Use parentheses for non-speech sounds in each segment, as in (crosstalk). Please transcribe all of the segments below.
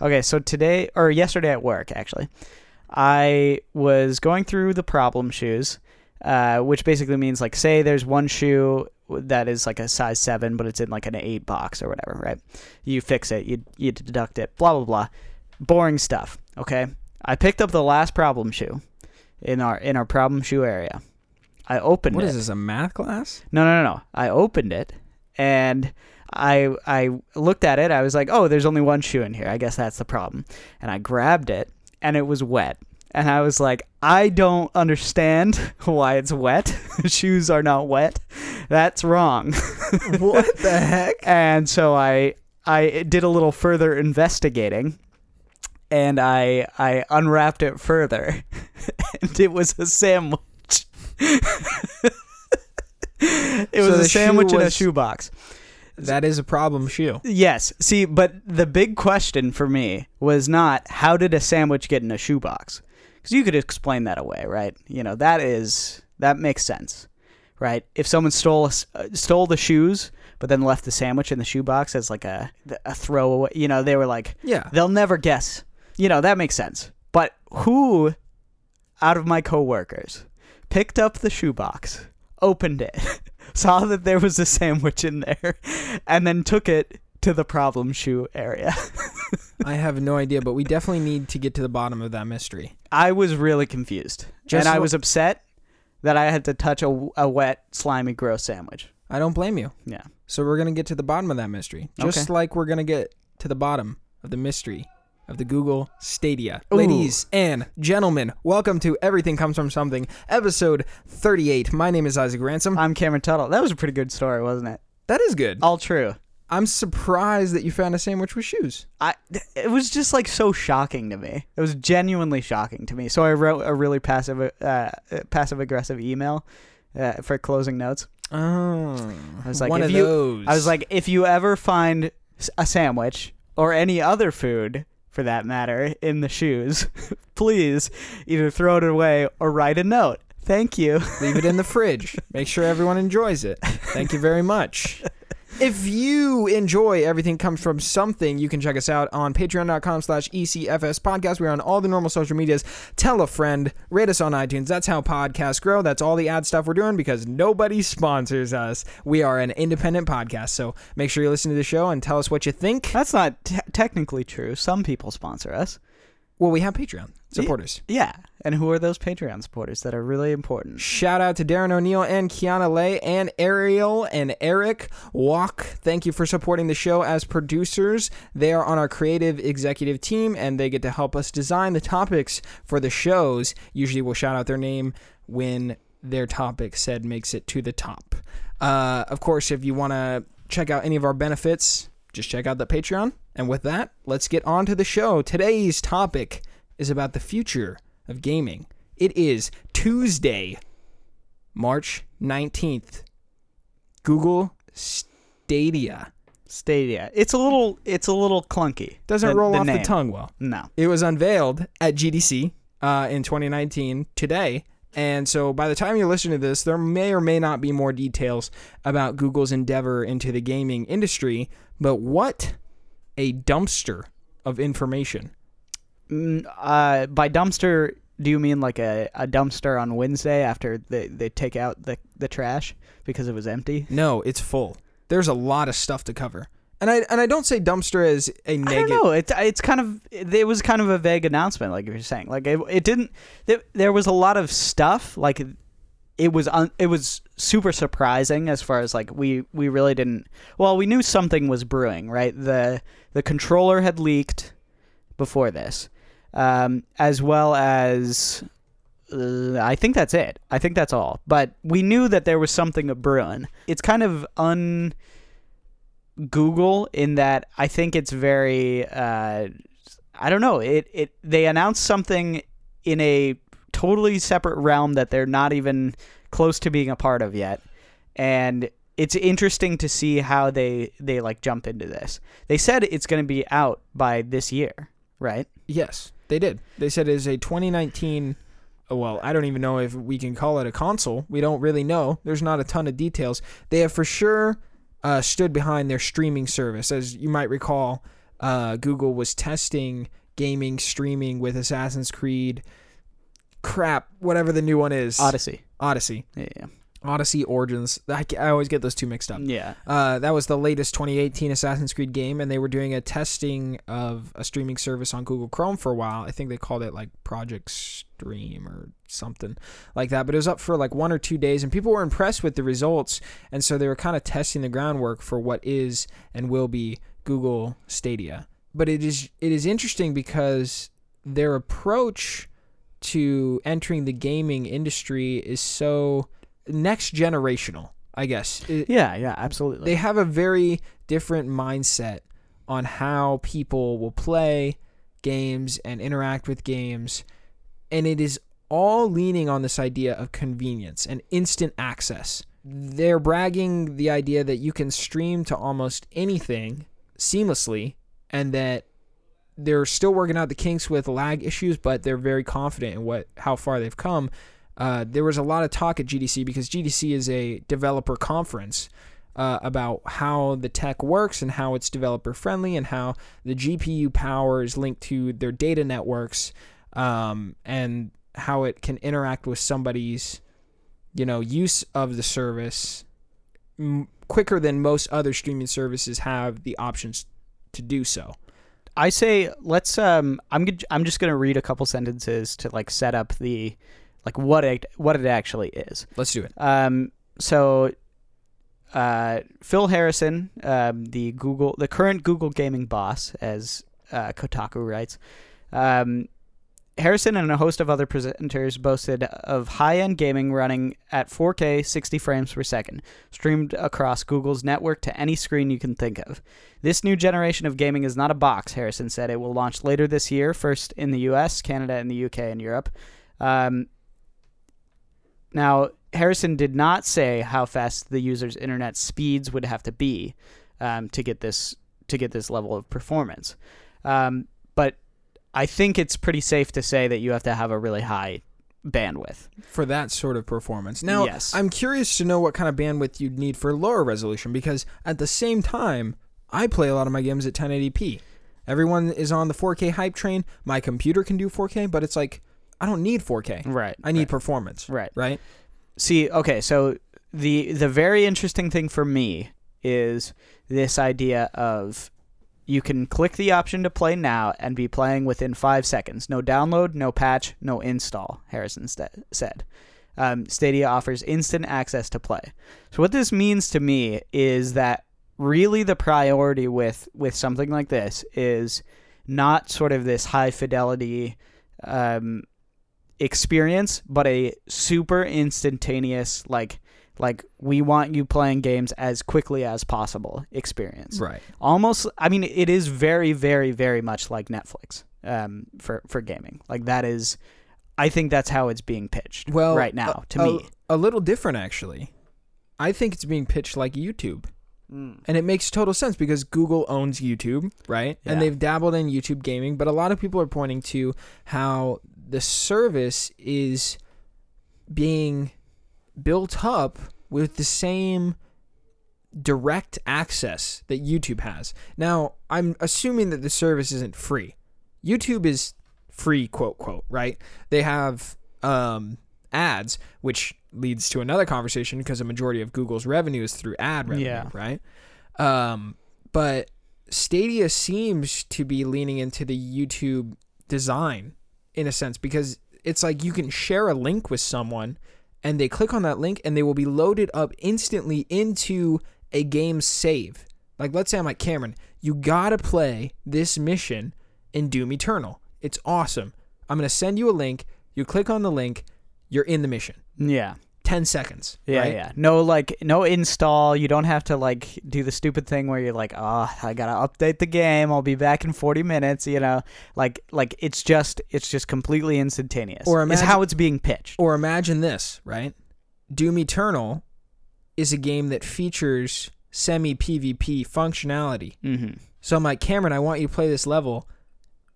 Okay, so today or yesterday at work, actually, I was going through the problem shoes, uh, which basically means like, say there's one shoe that is like a size seven, but it's in like an eight box or whatever, right? You fix it, you you deduct it, blah blah blah, boring stuff. Okay, I picked up the last problem shoe in our in our problem shoe area. I opened What it. is this? A math class? No, no, no, no. I opened it and I I looked at it. I was like, "Oh, there's only one shoe in here. I guess that's the problem." And I grabbed it and it was wet. And I was like, "I don't understand (laughs) why it's wet. (laughs) Shoes are not wet. That's wrong." (laughs) what the heck? and so I I did a little further investigating and I I unwrapped it further and it was a sandwich. it was the a sandwich in a was- shoebox. That is a problem shoe. Yes. See, but the big question for me was not how did a sandwich get in a shoebox? Because you could explain that away, right? You know that is that makes sense, right? If someone stole uh, stole the shoes but then left the sandwich in the shoebox as like a a throwaway, you know, they were like Yeah. they'll never guess. You know that makes sense. But who out of my coworkers picked up the shoebox, opened it, (laughs) saw that there was a sandwich in there, and then took it to the problem shoe area. (laughs) I have no idea, but we definitely need to get to the bottom of that mystery. I was really confused. Just and I was upset that I had to touch a, a wet, slimy, gross sandwich. I don't blame you. Yeah. So we're gonna get to the bottom of that mystery, just Okay. like we're gonna get to the bottom of the mystery of the Google Stadia. Ooh. Ladies and gentlemen, welcome to Everything Comes from Something, episode 38. My name is Isaac Ransom. I'm Cameron Tuttle. That was a pretty good story, wasn't it? That is good. All true. I'm surprised that you found a sandwich with shoes. I it was just like so shocking to me. It was genuinely shocking to me. So I wrote a really passive uh, passive aggressive email uh, for closing notes. Oh, I was like, one if of you- those. I was like, if you ever find a sandwich or any other food for that matter in the shoes, (laughs) please either throw it away or write a note. Thank you. leave it in the fridge. Make sure everyone enjoys it. Thank you very much. (laughs) If you enjoy Everything Comes From Something, you can check us out on patreon.com slash ECFS podcast. We're on all the normal social medias. Tell a friend. Rate us on iTunes. That's how podcasts grow. That's all the ad stuff we're doing because nobody sponsors us. We are an independent podcast. So make sure you listen to the show and tell us what you think. That's not t- technically true. Some people sponsor us. Well, we have Patreon supporters. Yeah. And who are those Patreon supporters that are really important? Shout out to Darren O'Neill and Kiana Lay and Ariel and Eric Walk. Thank you for supporting the show as producers. They are on our creative executive team and they get to help us design the topics for the shows. Usually we'll shout out their name when their topic said makes it to the top. Uh, of course, if you want to check out any of our benefits, just check out the Patreon. And with that, let's get on to the show. Today's topic is about the future of gaming. It is Tuesday, March 19th. Google Stadia. Stadia. It's a little it's a little clunky. Doesn't the- roll the off the tongue well. No. It was unveiled at GDC uh, in 2019 today. And so by the time you're listening to this, there may or may not be more details about Google's endeavor into the gaming industry. But what a dumpster of information. Mm, uh, by dumpster, do you mean like a, a dumpster on Wednesday after they, they take out the, the trash because it was empty? No, it's full. There's a lot of stuff to cover. And I and I don't say dumpster as a I don't negative. know. It's it's kind of it was kind of a vague announcement, like you're saying. Like it, it didn't. There, there was a lot of stuff. Like it was un, it was super surprising as far as like we we really didn't. Well, we knew something was brewing, right? The the controller had leaked before this, um, as well as. Uh, I think that's it. I think that's all. But we knew that there was something brewing. It's kind of un Google in that I think it's very uh, I don't know it it they announced something in a totally separate realm that they're not even close to being a part of yet and it's interesting to see how they they like jump into this they said it's going to be out by this year right Yes, they did. They said it is a 2019. oh, Well, I don't even know if we can call it a console. We don't really know. There's not a ton of details. They have for sure uh, stood behind their streaming service, as you might recall. uh, Google was testing gaming streaming with Assassin's Creed. Crap, whatever the new one is. Odyssey. Odyssey. Yeah. Odyssey Origins. I, I always get those two mixed up. Yeah. Uh, that was the latest 2018 Assassin's Creed game, and they were doing a testing of a streaming service on Google Chrome for a while. I think they called it like Project Stream or something like that. But it was up for like one or two days, and people were impressed with the results, and so they were kind of testing the groundwork for what is and will be Google Stadia. But it is it is interesting because their approach to entering the gaming industry is so next generational, I guess. It- Yeah, yeah, absolutely. they have a very different mindset on how people will play games and interact with games and it is all leaning on this idea of convenience and instant access they're bragging the idea that you can stream to almost anything seamlessly and that they're still working out the kinks with lag issues but they're very confident in what how far they've come uh, there was a lot of talk at GDC because GDC is a developer conference uh, about how the tech works and how it's developer friendly and how the GPU power is linked to their data networks um, and how it can interact with somebody's you know use of the service m- quicker than most other streaming services have the options to do so. I say let's um I'm I'm just going to read a couple sentences to like set up the like what it what it actually is. Let's do it. Um so uh Phil Harrison, um the Google the current Google gaming boss as uh, Kotaku writes. Um Harrison and a host of other presenters boasted of high-end gaming running at 4K 60 frames per second, streamed across Google's network to any screen you can think of. This new generation of gaming is not a box, Harrison said. It will launch later this year, first in the US, Canada, and the UK and Europe. Um, now, Harrison did not say how fast the user's internet speeds would have to be um, to get this to get this level of performance. Um, but I think it's pretty safe to say that you have to have a really high bandwidth. for that sort of performance. Now, Yes. I'm curious to know what kind of bandwidth you'd need for lower resolution because at the same time, I play a lot of my games at 1080p. Everyone is on the 4K hype train. My computer can do 4K, but it's like I don't need 4K. Right. I need performance. Right. Right? See, okay, so the the very interesting thing for me is this idea of you can click the option to play now and be playing within five seconds. No download, no patch, no install. Harrison st- said. Um, Stadia offers instant access to play. So what this means to me is that really the priority with with something like this is not sort of this high fidelity um, experience, but a super instantaneous like like we want you playing games as quickly as possible experience. Right. Almost, I mean, it is very, very, very much like Netflix um, for for gaming. Like that is, I think that's how it's being pitched. Well, right now a- to a- me, a little different actually. I think it's being pitched like YouTube. Mm. And it makes total sense because Google owns YouTube, right? And they've dabbled in YouTube gaming, but a lot of people are pointing to how the service is being built up with the same direct access that YouTube has. Now, I'm assuming that the service isn't free. YouTube is free, quote, quote, right? They have um, ads, which leads to another conversation because a majority of Google's revenue is through ad revenue, Yeah. right? Um, but Stadia seems to be leaning into the YouTube design in a sense because it's like you can share a link with someone and they click on that link and they will be loaded up instantly into a game save. Like let's say I'm like Cameron, you gotta play this mission in Doom Eternal. It's awesome. I'm gonna send you a link. You click on the link, you're in the mission. yeah, Ten seconds. yeah, right? yeah. No, like no install. You don't have to like do the stupid thing where you're like, oh, I gotta update the game. I'll be back in 40 minutes. You know, like like it's just it's just completely instantaneous. Or is how it's being pitched. Or imagine this, right? Doom Eternal is a game that features semi PvP functionality. mm-hmm. So I'm like, Cameron, I want you to play this level.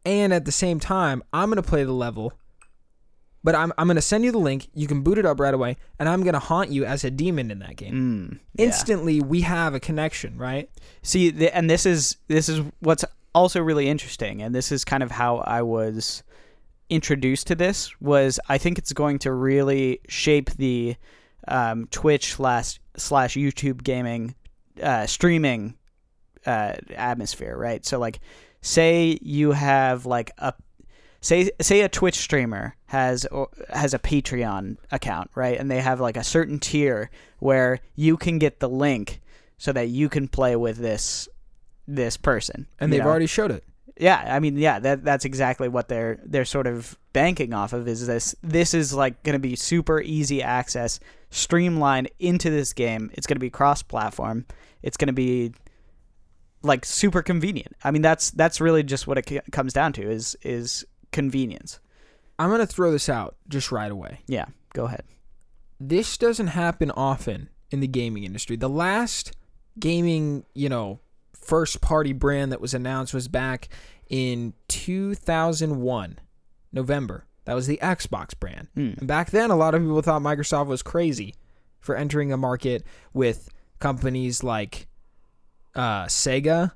And at the same time, I'm going to play the level. But I'm, I'm going to send you the link. You can boot it up right away. And I'm going to haunt you as a demon in that game. Mm, yeah. Instantly, we have a connection, right? See, th- and this is this is what's also really interesting, and this is kind of how I was introduced to this. Was I think it's going to really shape the um, Twitch slash slash YouTube gaming uh, streaming uh, atmosphere, right? So like, say you have like a say say a Twitch streamer has or has a Patreon account, right? And they have like a certain tier where you can get the link so that you can play with this this person. And they've know? already showed it. Yeah, I mean, yeah, that that's exactly what they're they're sort of banking off of is this this is like going to be super easy access, streamlined into this game. It's going to be cross-platform. It's going to be like super convenient. I mean, that's that's really just what it c- comes down to is is convenience. I'm gonna throw this out just right away. Yeah, go ahead. This doesn't happen often in the gaming industry. The last gaming, you know, first party brand that was announced was back in 2001, November. That was the Xbox brand. Hmm. And back then, a lot of people thought Microsoft was crazy for entering a market with companies like uh, Sega,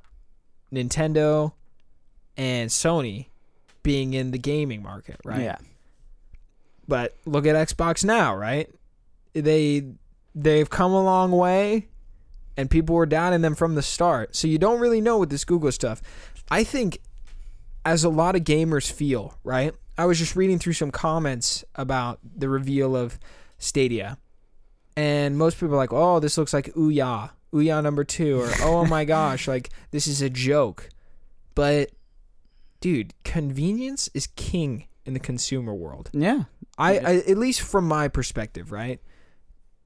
Nintendo, and Sony being in the gaming market, right? Yeah. But look at Xbox now, right? They they've come a long way and people were doubting them from the start. So you don't really know with this Google stuff. I think as a lot of gamers feel, right? I was just reading through some comments about the reveal of Stadia. And most people are like, "Oh, this looks like Ouya, Ouya number 2 or oh my (laughs) gosh, like this is a joke." But dude, convenience is king in the consumer world. Yeah. I, I at least from my perspective, right?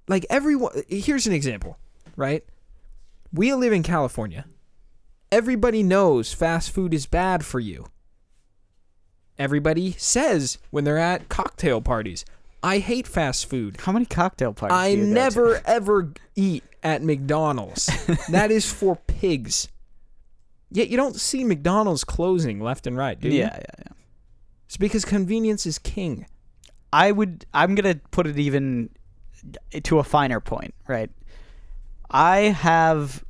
Like everyone here's an example, right? We live in California. Everybody knows fast food is bad for you. Everybody says when they're at cocktail parties, I hate fast food. How many cocktail parties? I do you go to? never ever eat at McDonald's. (laughs) that is for pigs. Yet you don't see McDonald's closing left and right, do you? Yeah, yeah, yeah. It's because convenience is king. I would I'm going to put it even to a finer point, right? I have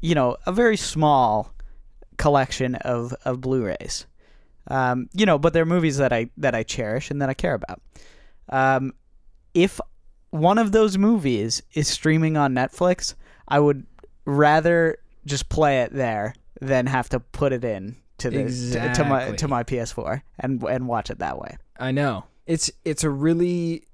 you know, a very small collection of of Blu-rays. Um, you know, but they're movies that I that I cherish and that I care about. Um, if one of those movies is streaming on Netflix, I would rather just play it there than have to put it in to the to, to my to my PS4 and and watch it that way. I know. It's it's a really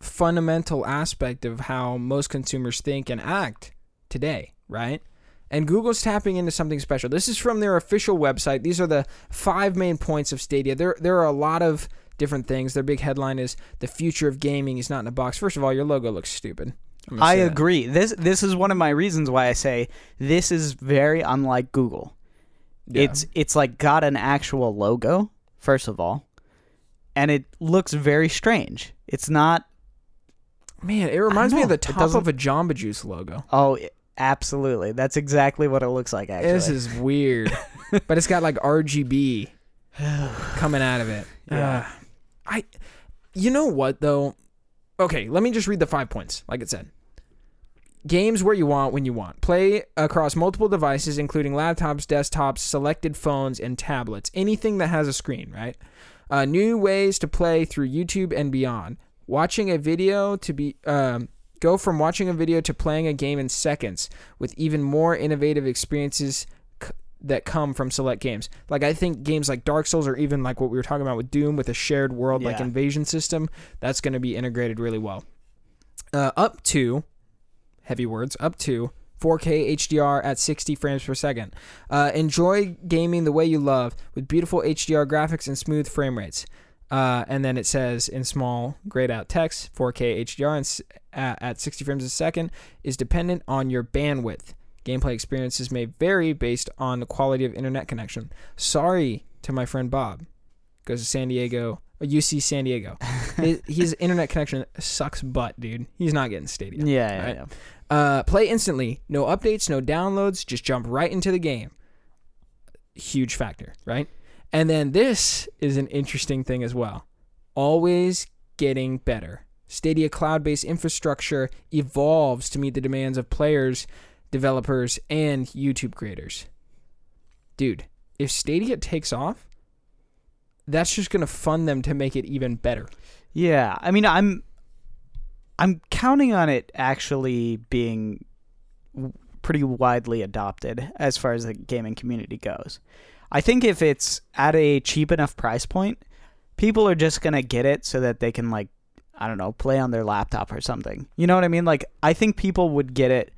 fundamental aspect of how most consumers think and act today, right? And Google's tapping into something special. This is from their official website. These are the five main points of Stadia. There there are a lot of different things. Their big headline is the future of gaming is not in a box. First of all, your logo looks stupid. I say that. agree. This this is one of my reasons why I say this is very unlike Google. Yeah. It's it's like got an actual logo first of all, and it looks very strange. It's not. man, it reminds me of the top of a Jamba Juice logo. Oh, absolutely. That's exactly what it looks like. Actually, This is weird, (laughs) but it's got like RGB (sighs) coming out of it. Yeah. Uh, I, you know what though? Okay, let me just read the five points. Like it said, games where you want when you want. Play across multiple devices, including laptops, desktops, selected phones, and tablets. Anything that has a screen, right? Uh, new ways to play through YouTube and beyond. Watching a video to be um, go from watching a video to playing a game in seconds with even more innovative experiences c- that come from select games. Like I think games like Dark Souls or even like what we were talking about with Doom with a shared world like invasion system, that's going to be integrated really well. Uh, up to heavy words, up to 4K HDR at 60 frames per second. Uh, enjoy gaming the way you love with beautiful HDR graphics and smooth frame rates. Uh, and then it says in small grayed out text 4K HDR and s- at, at 60 frames a second is dependent on your bandwidth. Gameplay experiences may vary based on the quality of internet connection. Sorry to my friend Bob. Goes to San Diego, uh, UC San Diego. (laughs) his, his internet connection sucks butt, dude. He's not getting Stadia. yeah, yeah, right? yeah. Uh, play instantly. No updates, no downloads. Just jump right into the game. Huge factor, right? And then this is an interesting thing as well. Always getting better. Stadia cloud based infrastructure evolves to meet the demands of players, developers, and YouTube creators. dude, if Stadia takes off, that's just gonna fund them to make it even better. Yeah, I mean, I'm I'm counting on it actually being pretty widely adopted as far as the gaming community goes. I think if it's at a cheap enough price point, people are just gonna get it so that they can like I don't know play on their laptop or something. You know what I mean? Like I think people would get it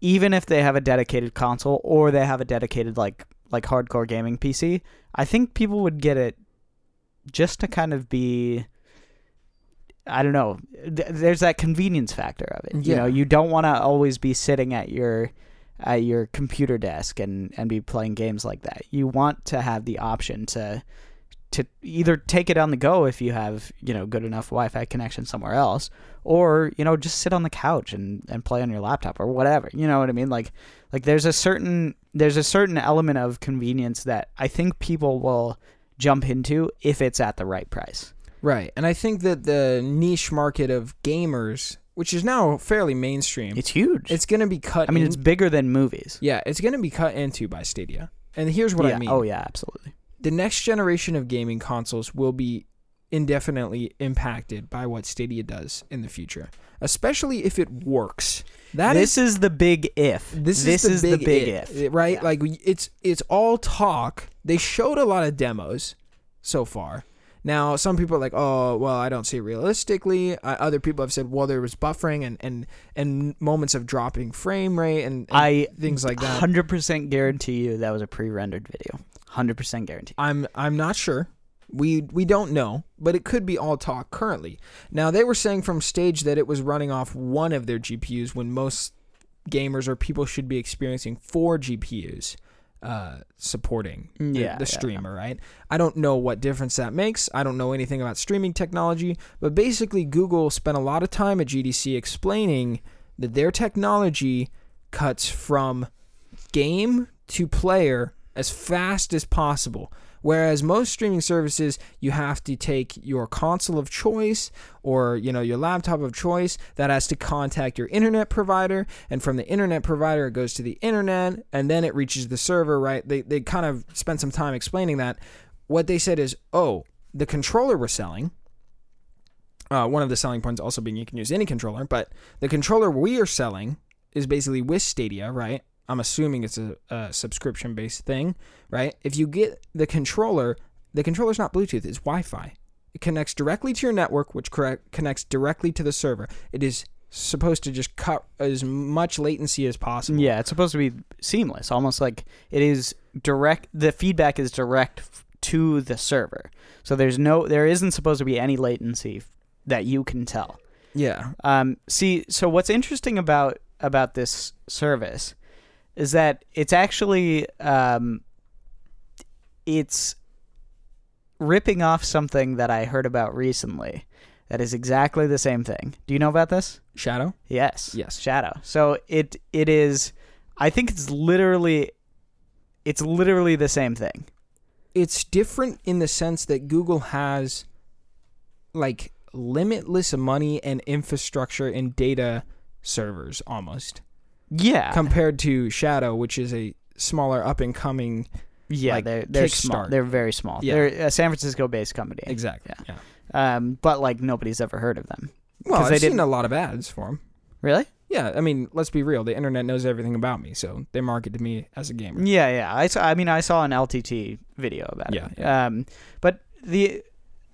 even if they have a dedicated console or they have a dedicated like like hardcore gaming PC. I think people would get it just to kind of be I don't know. Th- There's that convenience factor of it. You know, you don't want to always be sitting at your at your computer desk and and be playing games like that. You want to have the option to to either take it on the go if you have you know good enough Wi-Fi connection somewhere else, or you know just sit on the couch and and play on your laptop or whatever. You know what I mean? Like like there's a certain there's a certain element of convenience that I think people will jump into if it's at the right price. Right. And I think that the niche market of gamers, which is now fairly mainstream, It's huge. it's going to be cut I mean, in- it's bigger than movies. Yeah, it's going to be cut into by Stadia. And here's what yeah. I mean. Oh yeah, absolutely. The next generation of gaming consoles will be indefinitely impacted by what Stadia does in the future, especially if it works. That is this is the big if. this, is, the, big if. it, right? Like we- it's it's all talk. They showed a lot of demos so far. Now, some people are like, "Oh, well, I don't see it realistically." Uh, other people have said, "Well, there was buffering and and and moments of dropping frame rate and, and I things like that." Hundred percent guarantee you that was a pre-rendered video. Hundred percent guarantee. I'm I'm not sure. We we don't know, but it could be all talk currently. Now they were saying from stage that it was running off one of their GPUs when most gamers or people should be experiencing four GPUs uh, supporting the, Yeah, yeah, the streamer, right? I don't know what difference that makes. I don't know anything about streaming technology, but basically Google spent a lot of time at GDC explaining that their technology cuts from game to player as fast as possible. Whereas most streaming services, you have to take your console of choice or you know your laptop of choice that has to contact your internet provider, and from the internet provider it goes to the internet, and then it reaches the server. Right? They they kind of spent some time explaining that. What they said is, oh, the controller we're selling. Uh, one of the selling points also being you can use any controller, but the controller we are selling is basically with Stadia, right? I'm assuming it's a, a subscription based thing, right? If you get the controller, the controller's not Bluetooth, it's Wi Fi. It connects directly to your network, which correct, connects directly to the server. It is supposed to just cut as much latency as possible. Yeah, it's supposed to be seamless, almost like it is direct. The feedback is direct f- to the server, so there's no, there isn't supposed to be any latency f- that you can tell. Yeah. Um, see, so what's interesting about about this service is that it's actually um, it's ripping off something that I heard about recently. That is exactly the same thing. Do you know about this? Shadow? Yes. Yes. Shadow. So it it is. I think it's literally, it's literally the same thing. It's different in the sense that Google has like limitless money and infrastructure and data servers almost. Yeah. compared to Shadow, which is a smaller up and coming. yeah. like they're they're small. They're very small. Yeah. They're a San Francisco based company. Exactly. Yeah. Yeah. Um, but like nobody's ever heard of them. Well, I've they seen didn't- a lot of ads for them. Really? Yeah, I mean, let's be real. The internet knows everything about me, so they market to me as a gamer. Yeah, yeah. I saw. I mean, I saw an LTT video about Yeah, it. Um, but the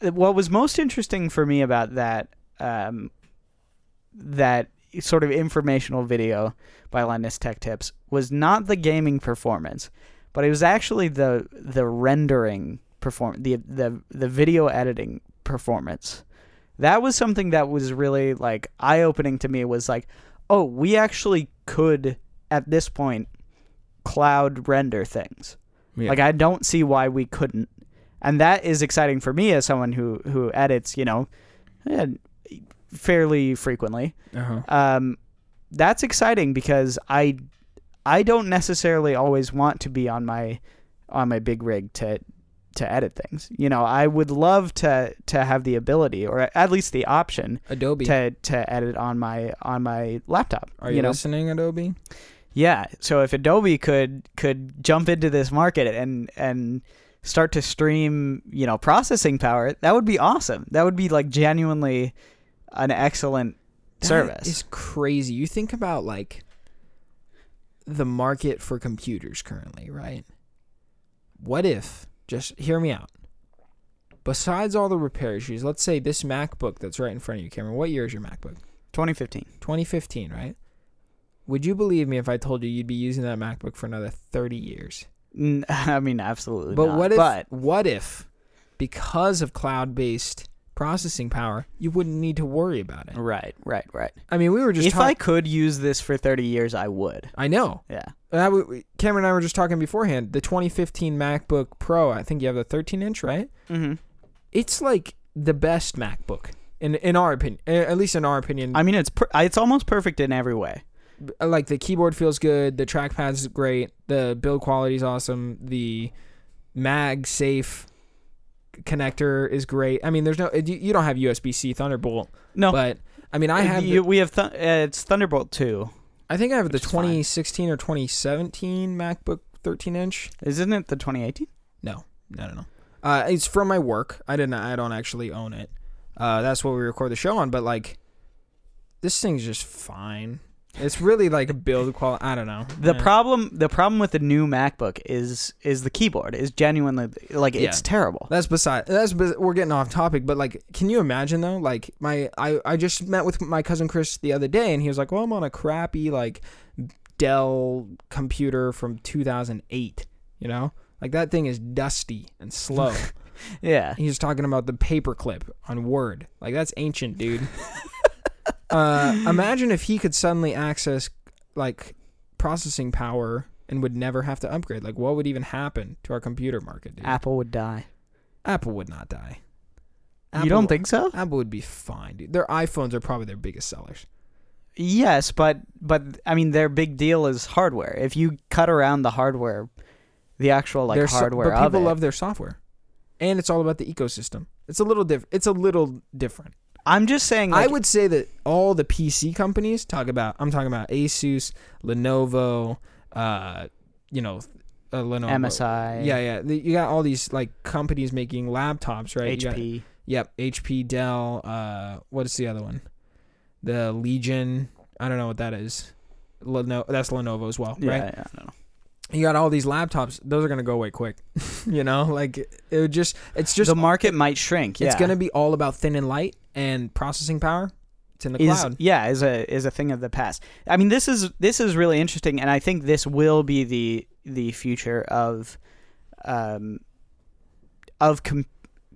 what was most interesting for me about that um, that sort of informational video by Linus Tech Tips was not the gaming performance, but it was actually the the rendering perform the the the video editing performance. That was something that was really like eye opening to me. Was like, oh, we actually could at this point cloud render things. Yeah. Like I don't see why we couldn't. And that is exciting for me as someone who who edits, you know, eh, fairly frequently. uh-huh. Um, that's exciting because I I don't necessarily always want to be on my on my big rig to to edit things. You know, I would love to to have the ability or at least the option Adobe. to to edit on my on my laptop. Are you, know, listening, Adobe? Yeah. So if Adobe could could jump into this market and and start to stream, you know, processing power, that would be awesome. That would be like genuinely an excellent That service. is crazy. You think about like the market for computers currently, right? What if just hear me out. Besides all the repair issues, let's say this MacBook that's right in front of you, Cameron. What year is your MacBook? 2015. 2015, right? Would you believe me if I told you you'd be using that MacBook for another 30 years? (laughs) I mean, absolutely. But not. what if But what if because of cloud-based processing power, you wouldn't need to worry about it? right, right, right. I mean, we were just if I could use this for 30 years, I would. I know. Yeah. And I w- Cameron and I were just talking beforehand. The 2015 MacBook Pro, I think you have the 13 inch, right? Mm-hmm. It's like the best MacBook in in our opinion, at least in our opinion. I mean, it's per- it's almost perfect in every way. like the keyboard feels good, the trackpad's great, the build quality is awesome, the MagSafe connector is great. I mean, there's no you, you don't have USB C Thunderbolt, No, but I mean, I have. You- the- we have th- uh, it's Thunderbolt 2. I think I have the which is fine. 2016 or 2017 MacBook 13 inch. Isn't it the 2018? No, no, no, no. Uh, it's from my work. I didn't. I don't actually own it. Uh, that's what we record the show on. But like, this thing's just fine. It's really like a build quality. I don't know. The Yeah. problem the problem with the new MacBook is is the keyboard is genuinely like it's Yeah. terrible. That's beside. That's bes- we're getting off topic. But like, can you imagine though? Like my I I just met with my cousin Chris the other day, and he was like, "Well, I'm on a crappy like Dell computer from 2008. You know, like that thing is dusty and slow." (laughs) Yeah. he's talking about the paperclip on Word. Like that's ancient, dude. (laughs) uh, (sighs) imagine if he could suddenly access like processing power and would never have to upgrade. Like what would even happen to our computer market, dude? Apple would die. Apple would not die. you don't think so? Apple would be fine, dude. Their iPhones are probably their biggest sellers. Yes, but but I mean their big deal is hardware. If you cut around the hardware, the actual like Their so- hardware but people it, love their software, and it's all about the ecosystem. It's a little different. It's a little different. I'm just saying like, I would say that all the PC companies talk about. I'm talking about Asus, Lenovo, uh, you know, uh, Lenovo, MSI, Yeah, yeah. The- You got all these like companies making laptops, right? You got- HP. yep, HP, Dell. Uh, what is the other one? The Legion. I don't know what that is. Leno- that's Lenovo as well, Yeah, right? yeah, I don't know. You got all these laptops. Those are gonna go away quick. (laughs) you know, like it would just. It's just the market might shrink. Yeah. It's gonna be all about thin and light and processing power. It's in the is cloud. yeah is a is a thing of the past. I mean this is this is really interesting, and I think this will be the the future of um of com-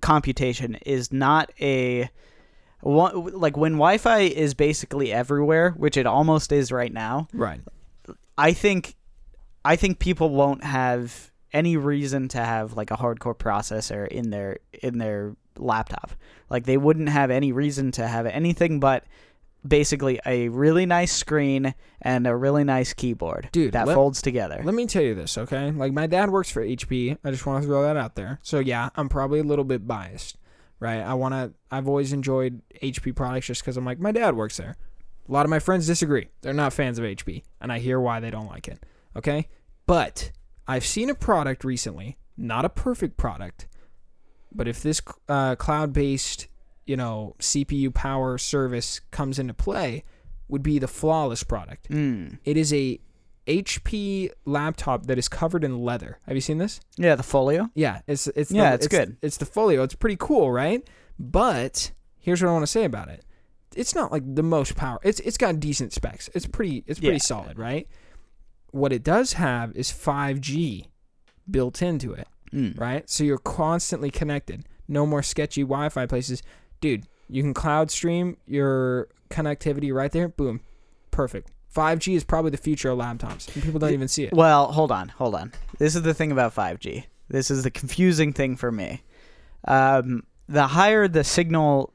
computation is not a like when Wi-Fi is basically everywhere, which it almost is right now. Right. I think I think people won't have any reason to have like a hardcore processor in their in their laptop. Like they wouldn't have any reason to have anything but basically a really nice screen and a really nice keyboard Dude, that let- folds together. Let me tell you this, okay? Like my dad works for HP. I just want to throw that out there. So yeah, I'm probably a little bit biased, right? I want to. I've always enjoyed HP products just because I'm like my dad works there. A lot of my friends disagree. They're not fans of HP, and I hear why they don't like it. Okay, but I've seen a product recently, not a perfect product, but if this uh, cloud-based, you know, CPU power service comes into play, would be the flawless product. Mm. It is a HP laptop that is covered in leather. Have you seen this? Yeah, the folio. Yeah, it's it's Yeah, the, it's good. It's the folio. It's pretty cool, right? But here's what I want to say about it. It's not like the most power. It's it's got decent specs. It's pretty it's pretty Yeah. solid, right? What it does have is 5G built into it, Mm. right? So you're constantly connected. No more sketchy Wi-Fi places. Dude, you can cloud stream your connectivity right there. Boom. Perfect. 5G is probably the future of laptops. And people don't even see it. Well, hold on, hold on. This is the thing about 5G. This is the confusing thing for me. Um, the higher the signal,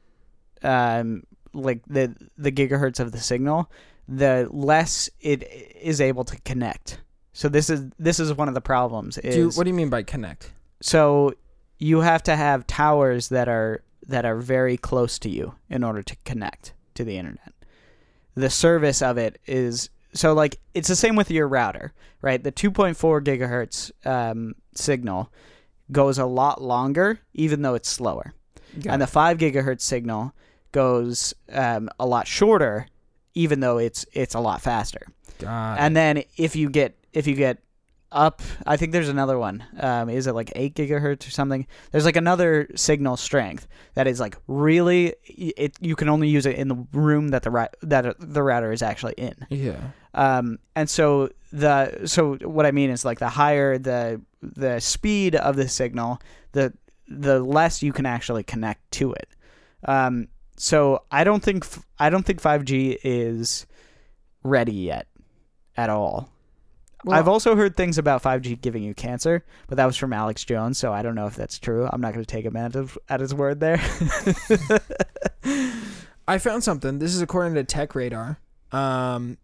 um, like the the gigahertz of the signal, the less it is able to connect. So this is this is one of the problems. Is Do you, what do you mean by connect? so you have to have towers that are that are very close to you in order to connect to the internet. The service of it is so like it's the same with your router, right? The 2.4 gigahertz um, signal goes a lot longer, even though it's slower, Got and the 5 gigahertz signal goes um, a lot shorter, even though it's it's a lot faster. Got and then if you get if you get up i think there's another one um, is it like 8 gigahertz or something? There's like another signal strength that is like really it you can only use it in the room that the that the router is actually in. Yeah. um, and so the so what i mean is like the higher the the speed of the signal the the less you can actually connect to it. Um, so i don't think i don't think 5g is ready yet at all Well- I've also heard things about 5G giving you cancer, but that was from Alex Jones, so I don't know if that's true. I'm not going to take him at at his word there. (laughs) I found something. This is according to Tech Radar. Um,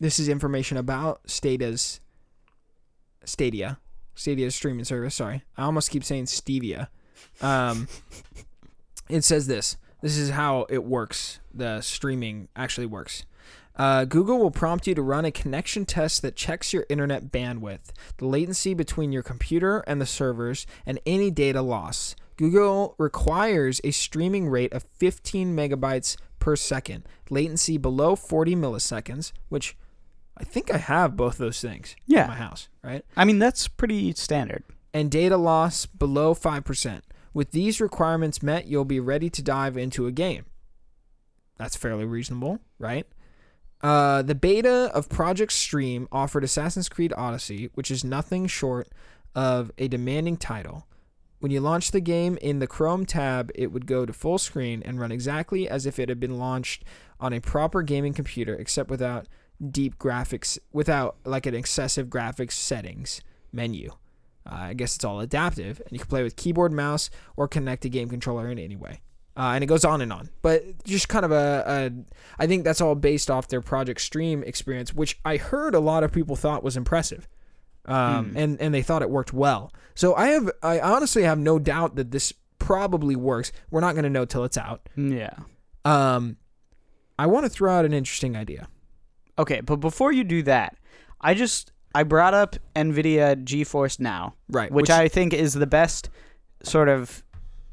this is information about Stadia's Stadia, Stadia's streaming service. Sorry, I almost keep saying Stevia. Um, (laughs) it says this. This is how it works. The streaming actually works. Uh, Google will prompt you to run a connection test that checks your internet bandwidth, the latency between your computer and the servers, and any data loss. Google requires a streaming rate of 15 megabytes per second, latency below 40 milliseconds, which I think I have both those things Yeah. in my house, right? I mean, that's pretty standard. and data loss below 5%. With these requirements met, you'll be ready to dive into a game. That's fairly reasonable, right? Uh, the beta of Project Stream offered Assassin's Creed Odyssey, which is nothing short of a demanding title. When you launch the game in the Chrome tab, it would go to full screen and run exactly as if it had been launched on a proper gaming computer, except without deep graphics, without like an excessive graphics settings menu. Uh, I guess it's all adaptive, and you can play with keyboard, mouse, or connect a game controller in any way. Uh, and it goes on and on. But just kind of a, a, I think that's all based off their Project Stream experience, which I heard a lot of people thought was impressive, um, Hmm. and and they thought it worked well. So I have, I honestly have no doubt that this probably works. We're not going to know till it's out. Yeah. Um, I want to throw out an interesting idea. Okay, but before you do that, I just I brought up Nvidia GeForce Now, Right, which, I think is the best sort of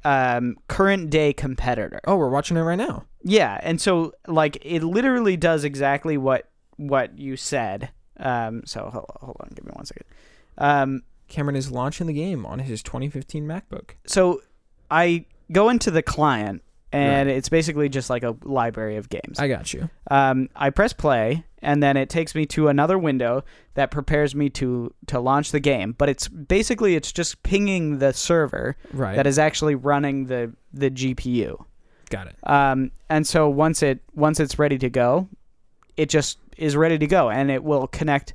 um, current day competitor. oh, we're watching it right now. Yeah, and so like it literally does exactly what what you said. Um, so hold, hold on, give me one second. Um, Cameron is launching the game on his 2015 MacBook. so I go into the client, and it's basically just like a library of games. I got you. um, I press play, and then it takes me to another window that prepares me to to launch the game. But it's basically it's just pinging the server Right. that is actually running the the GPU. got it. Um, and so once it once it's ready to go, it just is ready to go, and it will connect.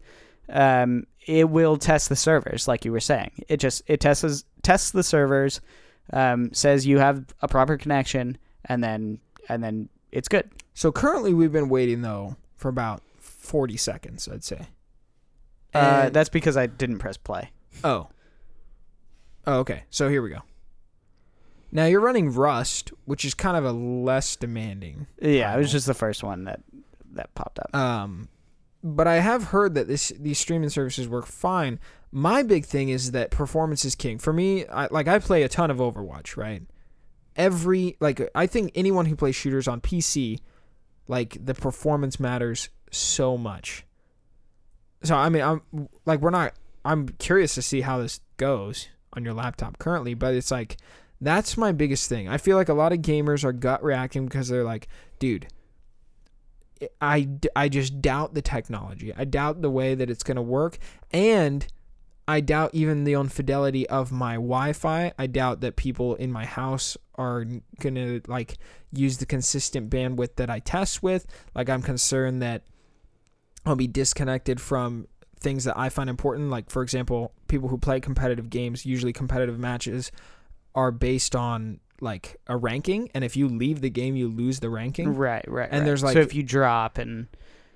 Um, it will test the servers, like you were saying. It just it tests tests the servers, um, says you have a proper connection, and then and then it's good. So currently, we've been waiting though for about 40 seconds, I'd say. Uh, that's because I didn't press play. oh. Oh, okay. So here we go. Now you're running Rust, which is kind of a less demanding. Yeah, it was just the first one that that popped up. Um, but I have heard that this these streaming services work fine. My big thing is that performance is king. For me, I, like I play a ton of Overwatch, right? Every like I think anyone who plays shooters on PC, like the performance matters so much. So I mean, I'm like we're not. I'm curious to see how this goes on your laptop currently, but it's like that's my biggest thing. I feel like a lot of gamers are gut reacting because they're like, dude, I, I just doubt the technology. I doubt the way that it's going to work. And I doubt even the infidelity of my Wi Fi. I doubt that people in my house are going to like use the consistent bandwidth that I test with. Like, I'm concerned that I'll be disconnected from things that I find important. Like, for example, people who play competitive games, usually competitive matches, are based on like a ranking. And if you leave the game, you lose the ranking right, right. and right. there's, like- so if you drop and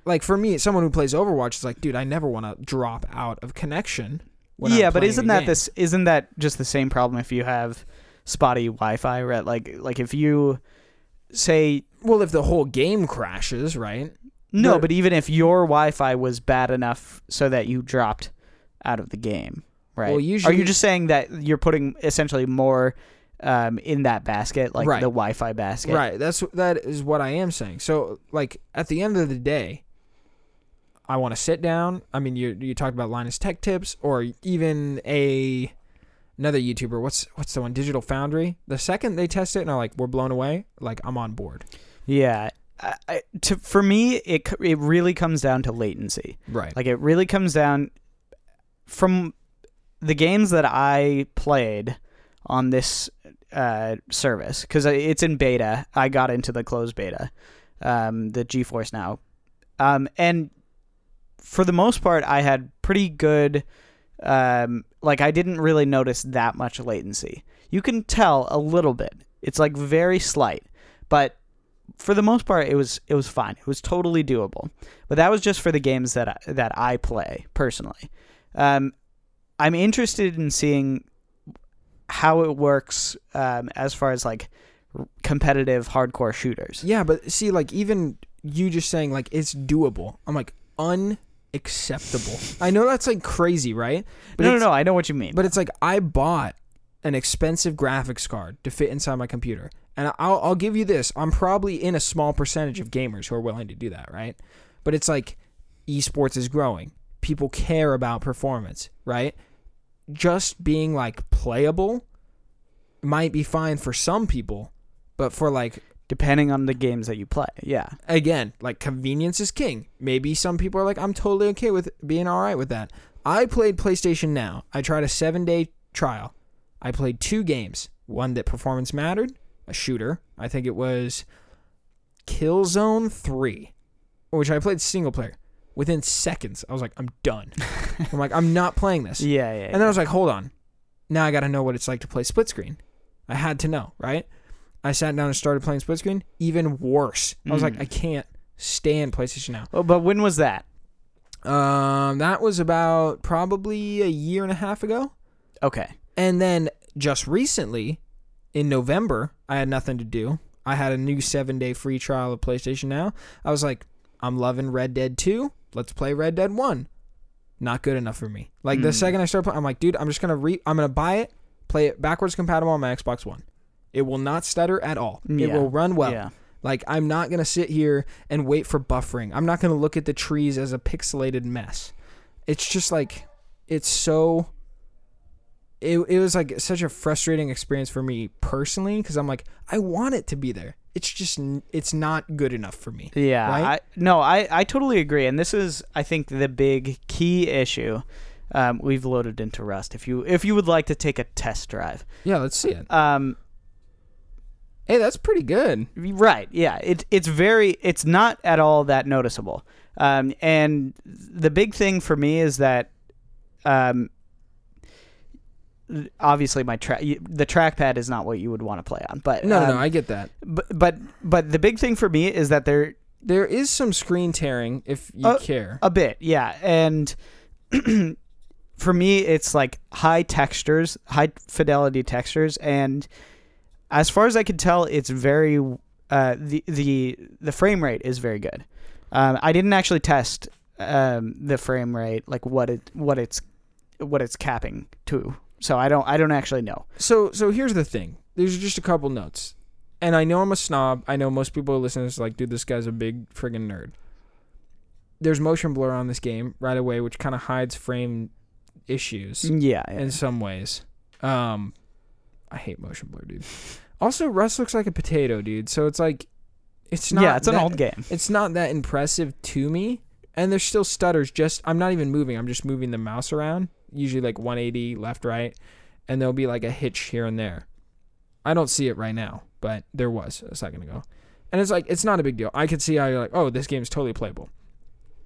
like for me, someone who plays Overwatch is like, dude, I never want to drop out of connection. Yeah, but isn't that game. this? Isn't that just the same problem if you have spotty Wi-Fi? Right, like like if you say Well, if the whole game crashes, right? No, but even if your Wi-Fi was bad enough so that you dropped out of the game, right? Well, usually, Are you just saying that you're putting essentially more um, in that basket, like Right. the Wi-Fi basket? Right. That's that is what I am saying. So like at the end of the day, I want to sit down. I mean, you you talked about Linus Tech Tips or even a another YouTuber. What's what's the one? Digital Foundry. The second they test it and are like, we're blown away. Like I'm on board. Yeah. I, I, to, for me, it it really comes down to latency. Right. Like it really comes down from the games that I played on this uh, service because it's in beta. I got into the closed beta, um, the GeForce Now, um, and for the most part, I had pretty good. Um, like I didn't really notice that much latency. You can tell a little bit. It's like very slight, but for the most part, it was it was fine. It was totally doable. But that was just for the games that I, that I play personally. Um, I'm interested in seeing how it works um, as far as like competitive hardcore shooters. yeah, but see, like even you just saying like it's doable. I'm like unacceptable. I know that's like crazy, right? But no, no, no. I know what you mean. But it's like I bought an expensive graphics card to fit inside my computer. And I'll, I'll give you this. I'm probably in a small percentage of gamers who are willing to do that, right? But it's like esports is growing. People care about performance, right? Just being like playable might be fine for some people, but for like depending on the games that you play, yeah. again, like convenience is king. Maybe some people are like, I'm totally okay with being all right with that. I played PlayStation Now. I tried a seven day trial. I played two games. One that performance mattered, a shooter. I think it was Killzone 3, which I played single player. Within seconds, I was like, I'm done. (laughs) I'm like, I'm not playing this. Yeah, yeah. And then I was like, hold on. Now I got to know what it's like to play split screen. I had to know, right? I sat down and started playing split screen. Even worse. I was like, Mm. I can't stand PlayStation Now. Oh, but when was that? Um, that was about probably a year and a half ago. Okay. And then just recently, in November, I had nothing to do. I had a new seven day free trial of PlayStation Now. I was like, I'm loving Red Dead 2. Let's play Red Dead 1. Not good enough for me. Like the Hmm. second I start playing, I'm like, dude, I'm just gonna re I'm gonna buy it, play it backwards compatible on my Xbox One. It will not stutter at all. It will run well. Yeah. Like I'm not gonna sit here and wait for buffering. I'm not gonna look at the trees as a pixelated mess. It's just like it's so. It it was like such a frustrating experience for me personally because I'm like I want it to be there. It's just it's not good enough for me. Yeah, Right? I, no, I, I totally agree, and this is, I think, the big key issue. Um, we've loaded into Rust. If you if you would like to take a test drive, Yeah, let's see it. um, Hey, that's pretty good. right? Yeah, it it's very, it's not at all that noticeable. Um, and the big thing for me is that, um, obviously my track, the trackpad is not what you would want to play on, but No, no, no, um, I get that. but but but the big thing for me is that there There is some screen tearing if you Uh, care. A bit, yeah. And (clears throat) for me, it's like high textures, high fidelity textures, and as far as I can tell, it's very uh, the the the frame rate is very good. Um, I didn't actually test um, the frame rate, like what it what it's what it's capping to. So I don't I don't actually know. So so here's the thing. There's just a couple notes. And I know I'm a snob. I know most people listening to like, dude, this guy's a big friggin' nerd. There's motion blur on this game right away, which kind of hides frame issues Yeah, yeah. in some ways. Um, I hate motion blur, dude. Also, Rust looks like a potato, dude. So it's like, it's not. yeah, it's an old game. It's not that impressive to me. And there's still stutters. Just I'm not even moving. I'm just moving the mouse around. Usually like 180 left, right, and there'll be like a hitch here and there. I don't see it right now, but there was a second ago. And it's like it's not a big deal. I could see how you're like, oh, this game's totally playable.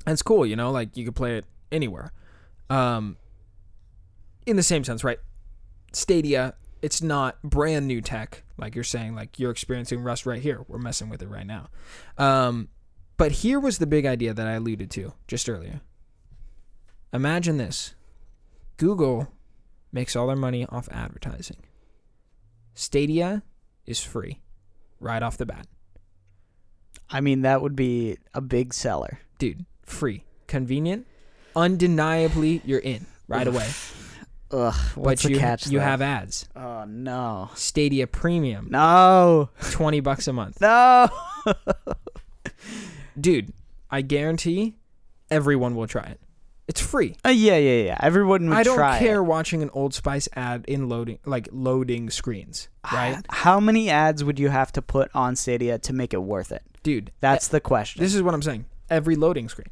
And it's cool, you know, like you could play it anywhere. Um, in the same sense, right? Stadia, it's not brand new tech, like you're saying, like you're experiencing Rust right here. We're messing with it right now. Um, but here was the big idea that I alluded to just earlier. Imagine this Google makes all their money off advertising, Stadia is free right off the bat. I mean, that would be a big seller. Dude, free, convenient, undeniably you're in right (laughs) away. Ugh, what's but the you catch? you though? have ads. Oh no, Stadia Premium, no, 20 bucks a month. no. (laughs) Dude, I guarantee everyone will try it. It's free. Uh, yeah, yeah, yeah. Everyone would I don't care it. watching an Old Spice ad in loading like loading screens, right? How many ads would you have to put on Stadia to make it worth it? Dude, That's the question. This is what I'm saying. Every loading screen.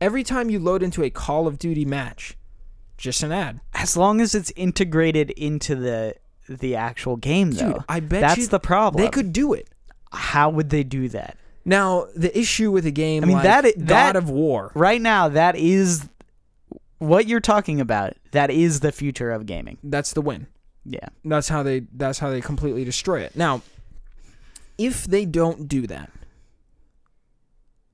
Every time you load into a Call of Duty match, just an ad. as long as it's integrated into the the actual game, though. Dude, I bet that's you the problem. They could do it. How would they do that? Now, the issue with a game I mean, like that God that- of War, Right now, that is what you're talking about. That is the future of gaming. that's the win. Yeah. That's how they that's how they completely destroy it. Now, if they don't do that,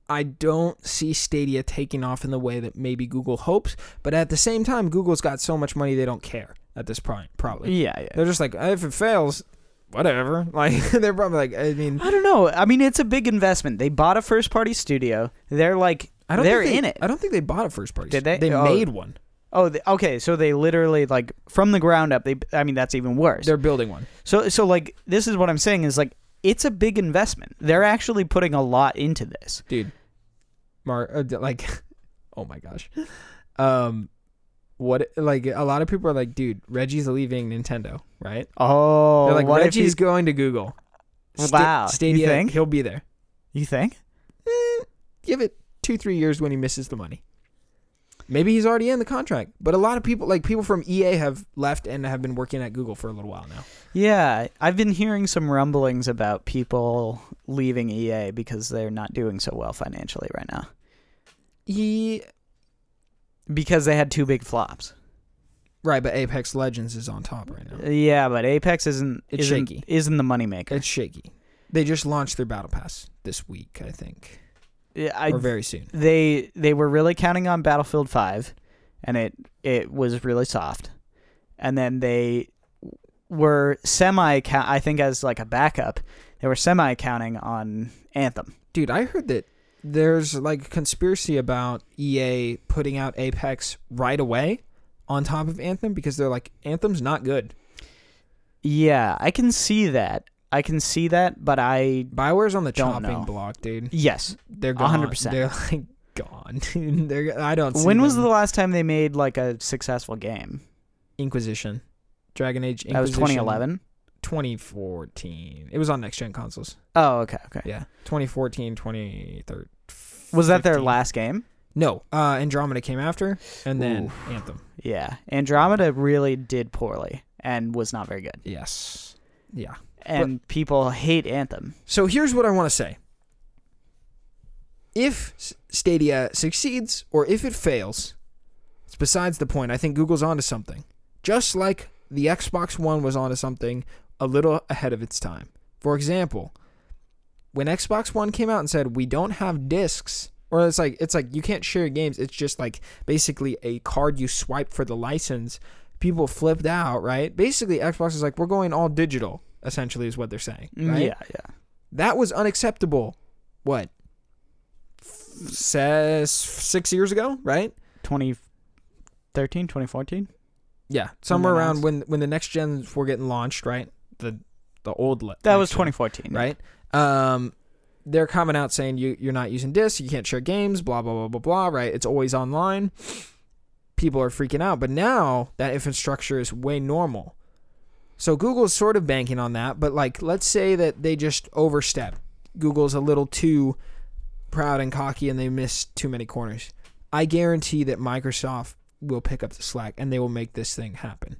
I don't see Stadia taking off in the way that maybe Google hopes, but at the same time Google's got so much money they don't care at this point probably. Yeah, yeah. They're just like if it fails, whatever. (laughs) Like they're probably like I mean I don't know. I mean, it's a big investment. They bought a first party studio. They're like, I don't they're think they, in it. I don't think they bought a first party. Did they? They Oh. made one. Oh, they, okay. So they literally like from the ground up. They, I mean, that's even worse. They're building one. So, so like this is what I'm saying is like it's a big investment. They're actually putting a lot into this. dude. Mar, uh, like, (laughs) oh my gosh, um, what? Like, a lot of people are like, dude, Reggie's leaving Nintendo, right? Oh, They're like, what Reggie's you, going to Google. Wow, you Stadia, think? he'll be there. you think? Give it two, three years when he misses the money. Maybe he's already in the contract, but a lot of people, like people from EA, have left and have been working at Google for a little while now. Yeah, I've been hearing some rumblings about people leaving EA because they're not doing so well financially right now He because they had two big flops. right, but Apex Legends is on top right now. Yeah, but Apex isn't It's isn't, shaky. isn't the moneymaker. It's shaky. They just launched their battle pass this week, I think, I, or very soon. they they were really counting on Battlefield 5 and it it was really soft. And then they were semi count I think as like a backup, they were semi counting on Anthem. Dude, I heard that there's like a conspiracy about EA putting out Apex right away on top of Anthem because they're like Anthem's not good. Yeah, I can see that. I can see that, but I Bioware's on the Don't chopping know. block, dude. yes. They're gone. 100%. They're like gone. dude. They're I don't see When was them. the last time they made like a successful game? Inquisition? Dragon Age Inquisition. That was 2011. 2014. It was on next gen consoles. Oh, okay, okay. Yeah. 2014, 2013. Was that their 15. last game? No, uh, Andromeda came after, and then Anthem. Yeah. Andromeda really did poorly and was not very good. Yes. Yeah. And people hate Anthem. So here's what I want to say. If Stadia succeeds or if it fails, it's besides the point. I think Google's onto something. Just like the Xbox One was onto something a little ahead of its time. For example, when Xbox One came out and said we don't have discs or it's like it's like you can't share games, it's just like basically a card you swipe for the license. People flipped out, right? Basically Xbox is like we're going all digital, essentially is what they're saying, right? Yeah, yeah. That was unacceptable. What? Says six years ago, right? 2013, 2014? Yeah, somewhere they around when when the next gens were getting launched, right? The the old le- That was gen, 2014. right? Um, they're coming out saying you you're not using discs, you can't share games, blah blah blah blah blah. Right? It's always online. People are freaking out, but now that infrastructure is way normal. So Google's sort of banking on that, but like let's say that they just overstep. Google's a little too proud and cocky and they miss too many corners. I guarantee that Microsoft will pick up the slack and they will make this thing happen.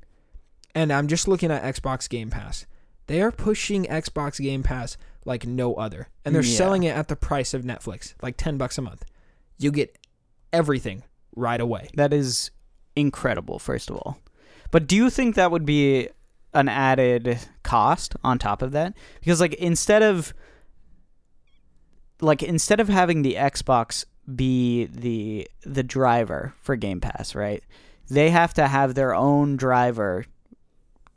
And I'm just looking at Xbox Game Pass. They are pushing Xbox Game Pass like no other. And they're Yeah. selling it at the price of Netflix, like 10 bucks a month. You get everything right away. That is incredible, first of all. But do you think that would be an added cost on top of that? Because like instead of like instead of having the Xbox be the the driver for Game Pass, right? They have to have their own driver,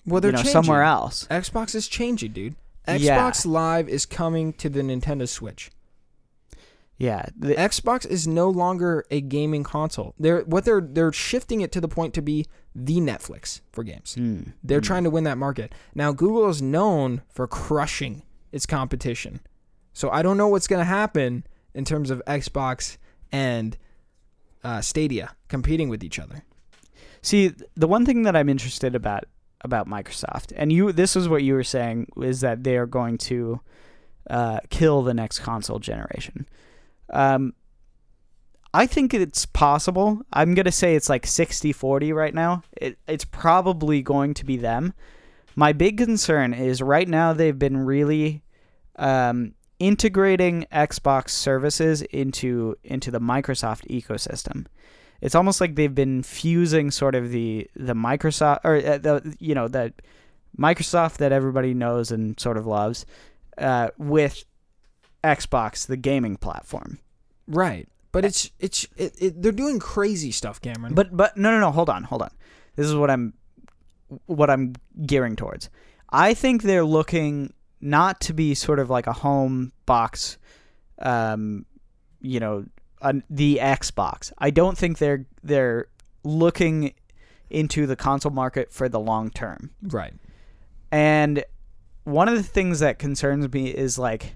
Well, they're you know, changing. somewhere else. Xbox is changing, dude. Yeah. Xbox Live is coming to the Nintendo Switch. Yeah, the- Xbox is no longer a gaming console. They're what they're they're shifting it to the point to be the Netflix for games. Mm, They're mm. trying to win that market. Now Google is known for crushing its competition. So I don't know what's going to happen in terms of Xbox and uh, Stadia competing with each other. See, the one thing that I'm interested about about Microsoft, and you, this is what you were saying, is that they are going to uh, kill the next console generation. Um, I think it's possible. I'm gonna say it's like 60-40 right now. It, it's probably going to be them. My big concern is right now they've been really um, integrating Xbox services into into the Microsoft ecosystem it's almost like they've been fusing sort of the the Microsoft or uh, the you know the Microsoft that everybody knows and sort of loves uh, with Xbox, the gaming platform. Right. But it's it's it, it, they're doing crazy stuff, Cameron. But but no no no hold on hold on. This is what I'm what I'm gearing towards. I think they're looking not to be sort of like a home box, um, you know, on the Xbox. I don't think they're they're looking into the console market for the long term. right. And one of the things that concerns me is like,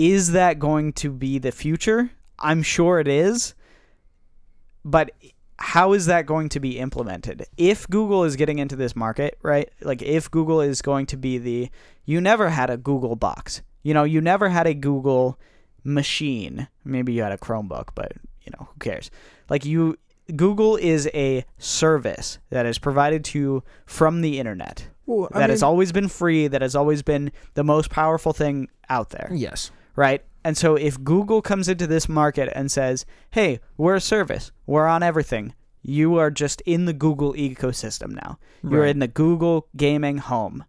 is that going to be the future? I'm sure it is. But how is that going to be implemented? If Google is getting into this market, right? Like, if Google is going to be the, you never had a Google box. You know, you never had a Google machine. Maybe you had a Chromebook, but, you know, who cares? Like, you, Google is a service that is provided to you from the internet Well, that has always been free, that has always been the most powerful thing out there, Yes. Right? And so if Google comes into this market and says, "Hey, we're a service. We're on everything. You are just in the Google ecosystem now. You're Right. in the Google gaming home.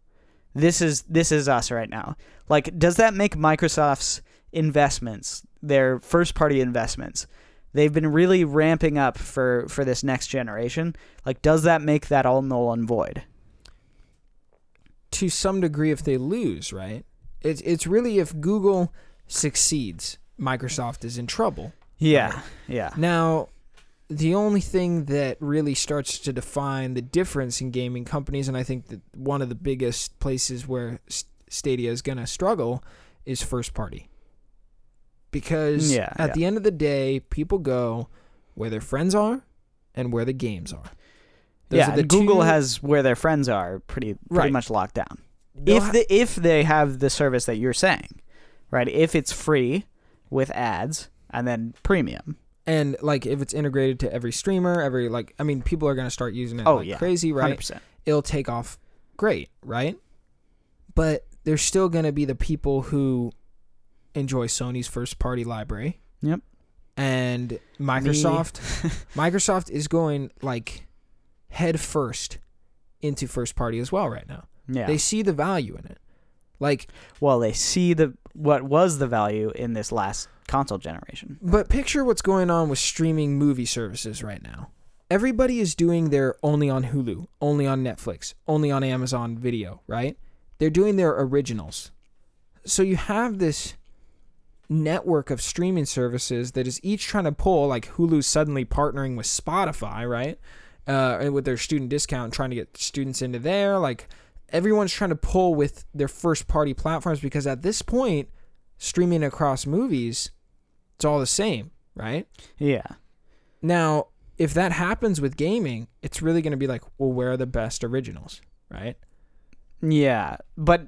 This is this is us right now." Like does that make Microsoft's investments, their first-party investments, they've been really ramping up for for this next generation? Like does that make that all null and void? To some degree, if they lose, right? It's it's really if Google succeeds, Microsoft is in trouble. Yeah. Yeah. Now, the only thing that really starts to define the difference in gaming companies, and I think that one of the biggest places where Stadia is going to struggle is first party. Because Yeah, at yeah. the end of the day, people go where their friends are and where the games are. Those yeah, are and Google two- has where their friends are pretty pretty Right. much locked down. They'll if ha- the if they have the service that you're saying, right? If it's free with ads and then premium. and like if it's integrated to every streamer, every like I mean, people are going to start using it Oh, like yeah. crazy, right? 100%. it'll take off great, right? But there's still going to be the people who enjoy Sony's first party library. Yep. And Microsoft (laughs) Microsoft is going like head first into first party as well right now. Yeah. They see the value in it. Like well, they see the what was the value in this last console generation. but picture what's going on with streaming movie services right now. Everybody is doing their only on Hulu, only on Netflix, only on Amazon Video, right? They're doing their originals. So you have this network of streaming services that is each trying to pull, like Hulu's suddenly partnering with Spotify, right? Uh, with their student discount, trying to get students into there. Like everyone's trying to pull with their first party platforms because at this point, streaming across movies, it's all the same, right? Yeah. Now, if that happens with gaming, it's really going to be like, well, where are the best originals, right? Yeah, but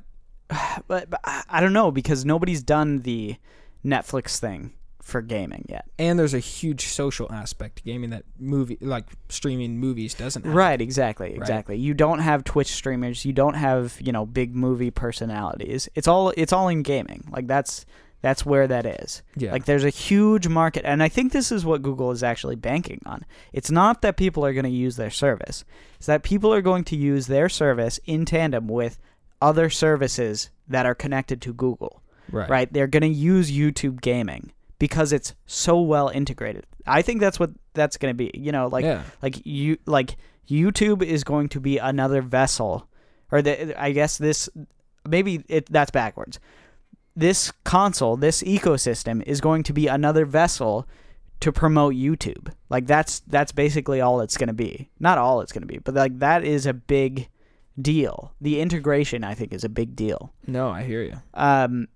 (sighs) but, but I I don't know because nobody's done the Netflix thing for gaming yet. And there's a huge social aspect to gaming that movie, like streaming movies, doesn't have. Right, exactly, exactly. You don't have Twitch streamers, you don't have, you know, big movie personalities. It's all it's all in gaming. Like that's that's where that is. Yeah. Like there's a huge market and I think this is what Google is actually banking on. It's not that people are going to use their service. It's that people are going to use their service in tandem with other services that are connected to Google. right. Right? They're going to use YouTube gaming because it's so well integrated. I think that's what that's going to be. You know, like yeah. like you like YouTube is going to be another vessel or the I guess this maybe it that's backwards. This console, this ecosystem is going to be another vessel to promote YouTube. Like that's that's basically all it's going to be. Not all it's going to be, but like that is a big deal. The integration I think is a big deal. No, I hear you. Um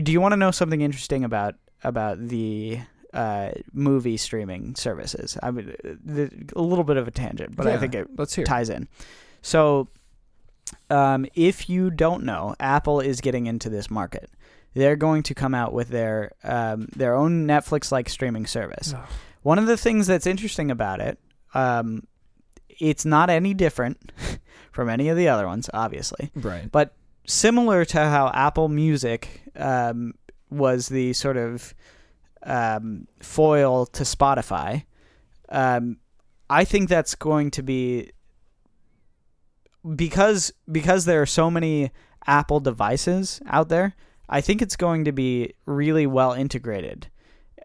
do you want to know something interesting about about the uh, movie streaming services? I mean, the, a little bit of a tangent, but I think it Let's hear. ties in. So, um, if you don't know, Apple is getting into this market. They're going to come out with their um, their own Netflix-like streaming service. Ugh. One of the things that's interesting about it, um, it's not any different (laughs) from any of the other ones, obviously Right. Similar to how Apple Music um, was the sort of um, foil to Spotify. Um, I think that's going to be because because there are so many Apple devices out there. I think it's going to be really well integrated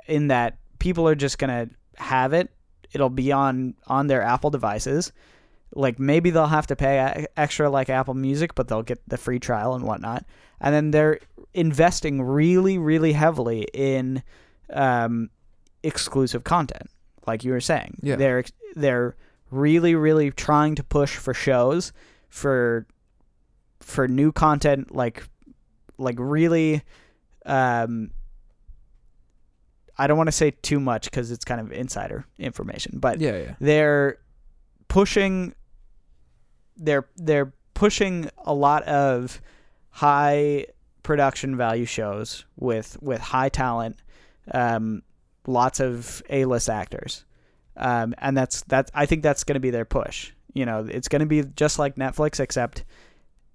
in that people are just going to have it. It'll be on on their Apple devices like maybe they'll have to pay extra like Apple Music, but they'll get the free trial and whatnot. And then they're investing really, really heavily in um, exclusive content, like you were saying. Yeah. They're they're really, really trying to push for shows for for new content, like like really. Um, I don't want to say too much because it's kind of insider information, but Yeah, yeah. they're pushing they're they're pushing a lot of high production value shows with with high talent um lots of A-list actors. Um and that's that's I think that's going to be their push. You know it's going to be just like Netflix except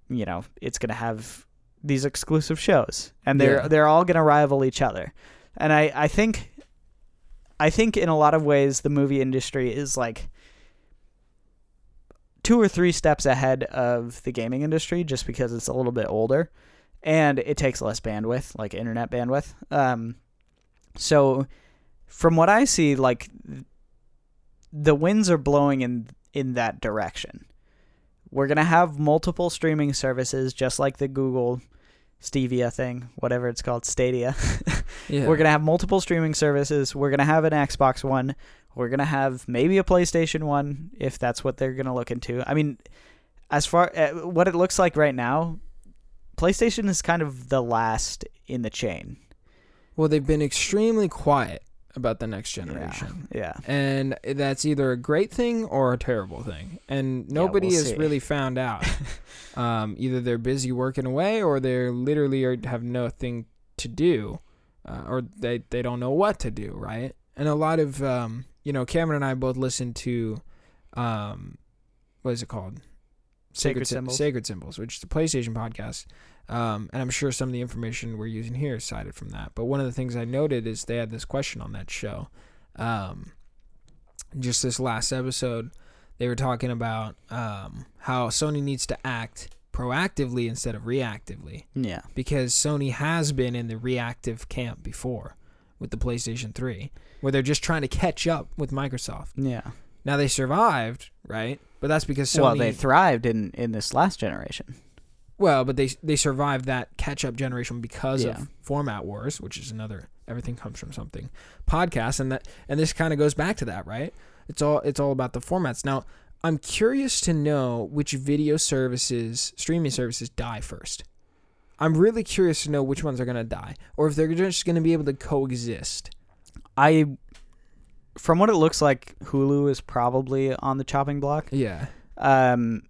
you know it's going to have these exclusive shows. And they're Yeah. they're all going to rival each other. And I I think I think in a lot of ways the movie industry is like two or three steps ahead of the gaming industry just because it's a little bit older and it takes less bandwidth, like internet bandwidth. Um, so from what I see, like the winds are blowing in in that direction. We're gonna have multiple streaming services, just like the Google Stevia thing, whatever it's called, Stadia. (laughs) Yeah. We're gonna have multiple streaming services. We're gonna have an Xbox One. We're gonna have maybe a PlayStation One if that's what they're gonna look into. I mean, as far uh, what it looks like right now, PlayStation is kind of the last in the chain. Well, they've been extremely quiet about the next generation. Yeah, And that's either a great thing or a terrible thing. And nobody we'll has see. really (laughs) found out. um, either they're busy working away or they're literally are, have nothing to do. Uh, or they, they don't know what to do, right? And a lot of, um, you know, Cameron and I both listened to, um, what is it called? Sacred Sy- Symbols. Sacred Symbols, which is a PlayStation podcast. Um, and I'm sure some of the information we're using here is cited from that. But one of the things I noted is they had this question on that show. Um, just this last episode, they were talking about um, how Sony needs to act proactively instead of reactively yeah, because Sony has been in the reactive camp before with the PlayStation 3, where they're just trying to catch up with Microsoft. yeah. Now they survived, right? But that's because Sony. well, they thrived in in this last generation. Well, but they they survived that catch up generation because Yeah. of format wars, which is another everything comes from something podcast, and that and this kind of goes back to that, right? It's all it's all about the formats. Now, I'm curious to know which video services, streaming services, die first. I'm really curious to know which ones are gonna die, or if they're just gonna be able to coexist. I, from what it looks like, Hulu is probably on the chopping block. Yeah, Um,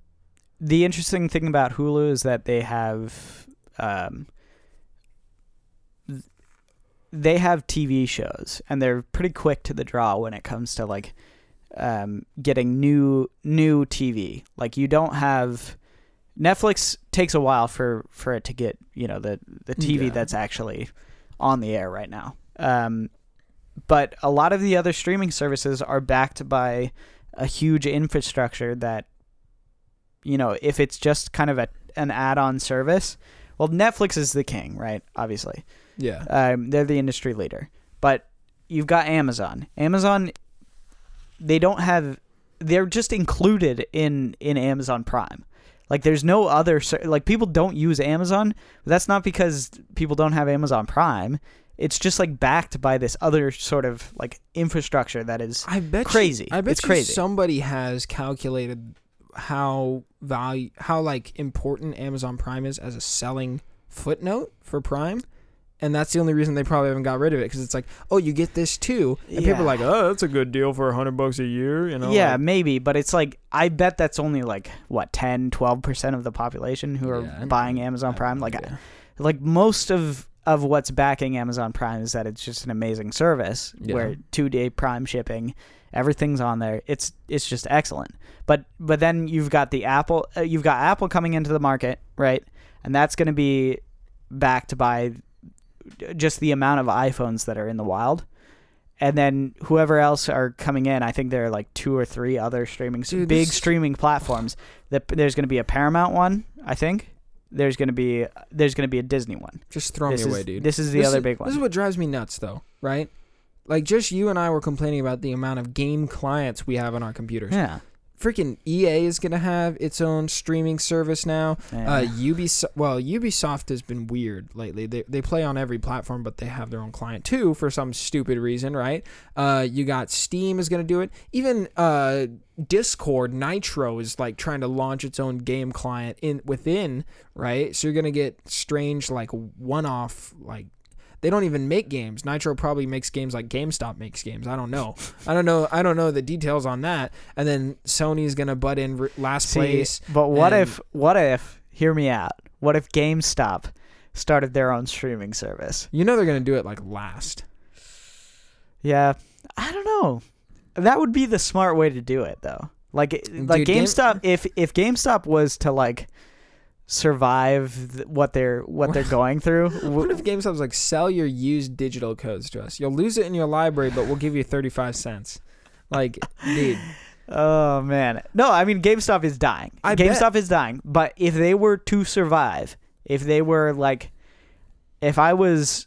the interesting thing about Hulu is that they have um, they have TV shows, and they're pretty quick to the draw when it comes to like um, getting new new TV. Like you don't have Netflix takes a while for for it to get you know the the TV Yeah. that's actually on the air right now. Um, but a lot of the other streaming services are backed by a huge infrastructure that you know if it's just kind of a an add-on service well netflix is the king right obviously. Yeah, um, they're the industry leader. But you've got amazon. Amazon they don't have they're just included in in amazon prime Like there's no other like people don't use Amazon. But that's not because people don't have Amazon Prime. It's just like backed by this other sort of like infrastructure that is I bet you- crazy. I bet It's you crazy. somebody has calculated how value how like important Amazon Prime is as a selling footnote for Prime. And that's the only reason they probably haven't got rid of it because it's like, oh, you get this too, and people are like, oh, that's a good deal for a hundred bucks a year, you know? yeah, like- maybe, but it's like I bet that's only like what 10, 12% of the population who are Yeah, buying. Amazon Prime. Like I- like most of of what's backing Amazon Prime is that it's just an amazing service Yeah. where 2-day prime shipping, everything's on there. It's it's just excellent. But but then you've got the Apple uh, you've got Apple coming into the market, right? And that's going to be backed by just the amount of iPhones that are in the wild. And then whoever else are coming in, I think there are like two or three other streaming Dude, big this- streaming platforms. That there's going to be a Paramount one, I think. There's going to be there's going to be a Disney one. just throw this me is, away, dude. This is the This other is- big one. This is what drives me nuts, though, right? Like, just you and I were complaining about the amount of game clients we have on our computers. yeah. Freaking EA is gonna have its own streaming service now. Yeah. Uh, Ubisoft, well, Ubisoft has been weird lately. They they play on every platform, but they have their own client too for some stupid reason, right? Uh, you got Steam is gonna do it. Even uh, Discord Nitro is like trying to launch its own game client in within, right? So you're gonna get strange like one-off like. They don't even make games. Nitro probably makes games like GameStop makes games. I don't know. I don't know. I don't know the details on that. And then Sony's gonna butt in r- last See, place. but what and- if what if hear me out? What if GameStop started their own streaming service? You know they're gonna do it like last. Yeah, I don't know. That would be the smart way to do it, though. Like, like Dude, Game- GameStop. if if GameStop was to like survive th- what they're what they're (laughs) going through, What if GameStop's like sell your used digital codes to us? You'll lose it in your library, but we'll give you thirty five cents. Like, dude, (laughs) oh man, no, I mean GameStop is dying. I bet. GameStop is dying. But if they were to survive, if they were like, if I was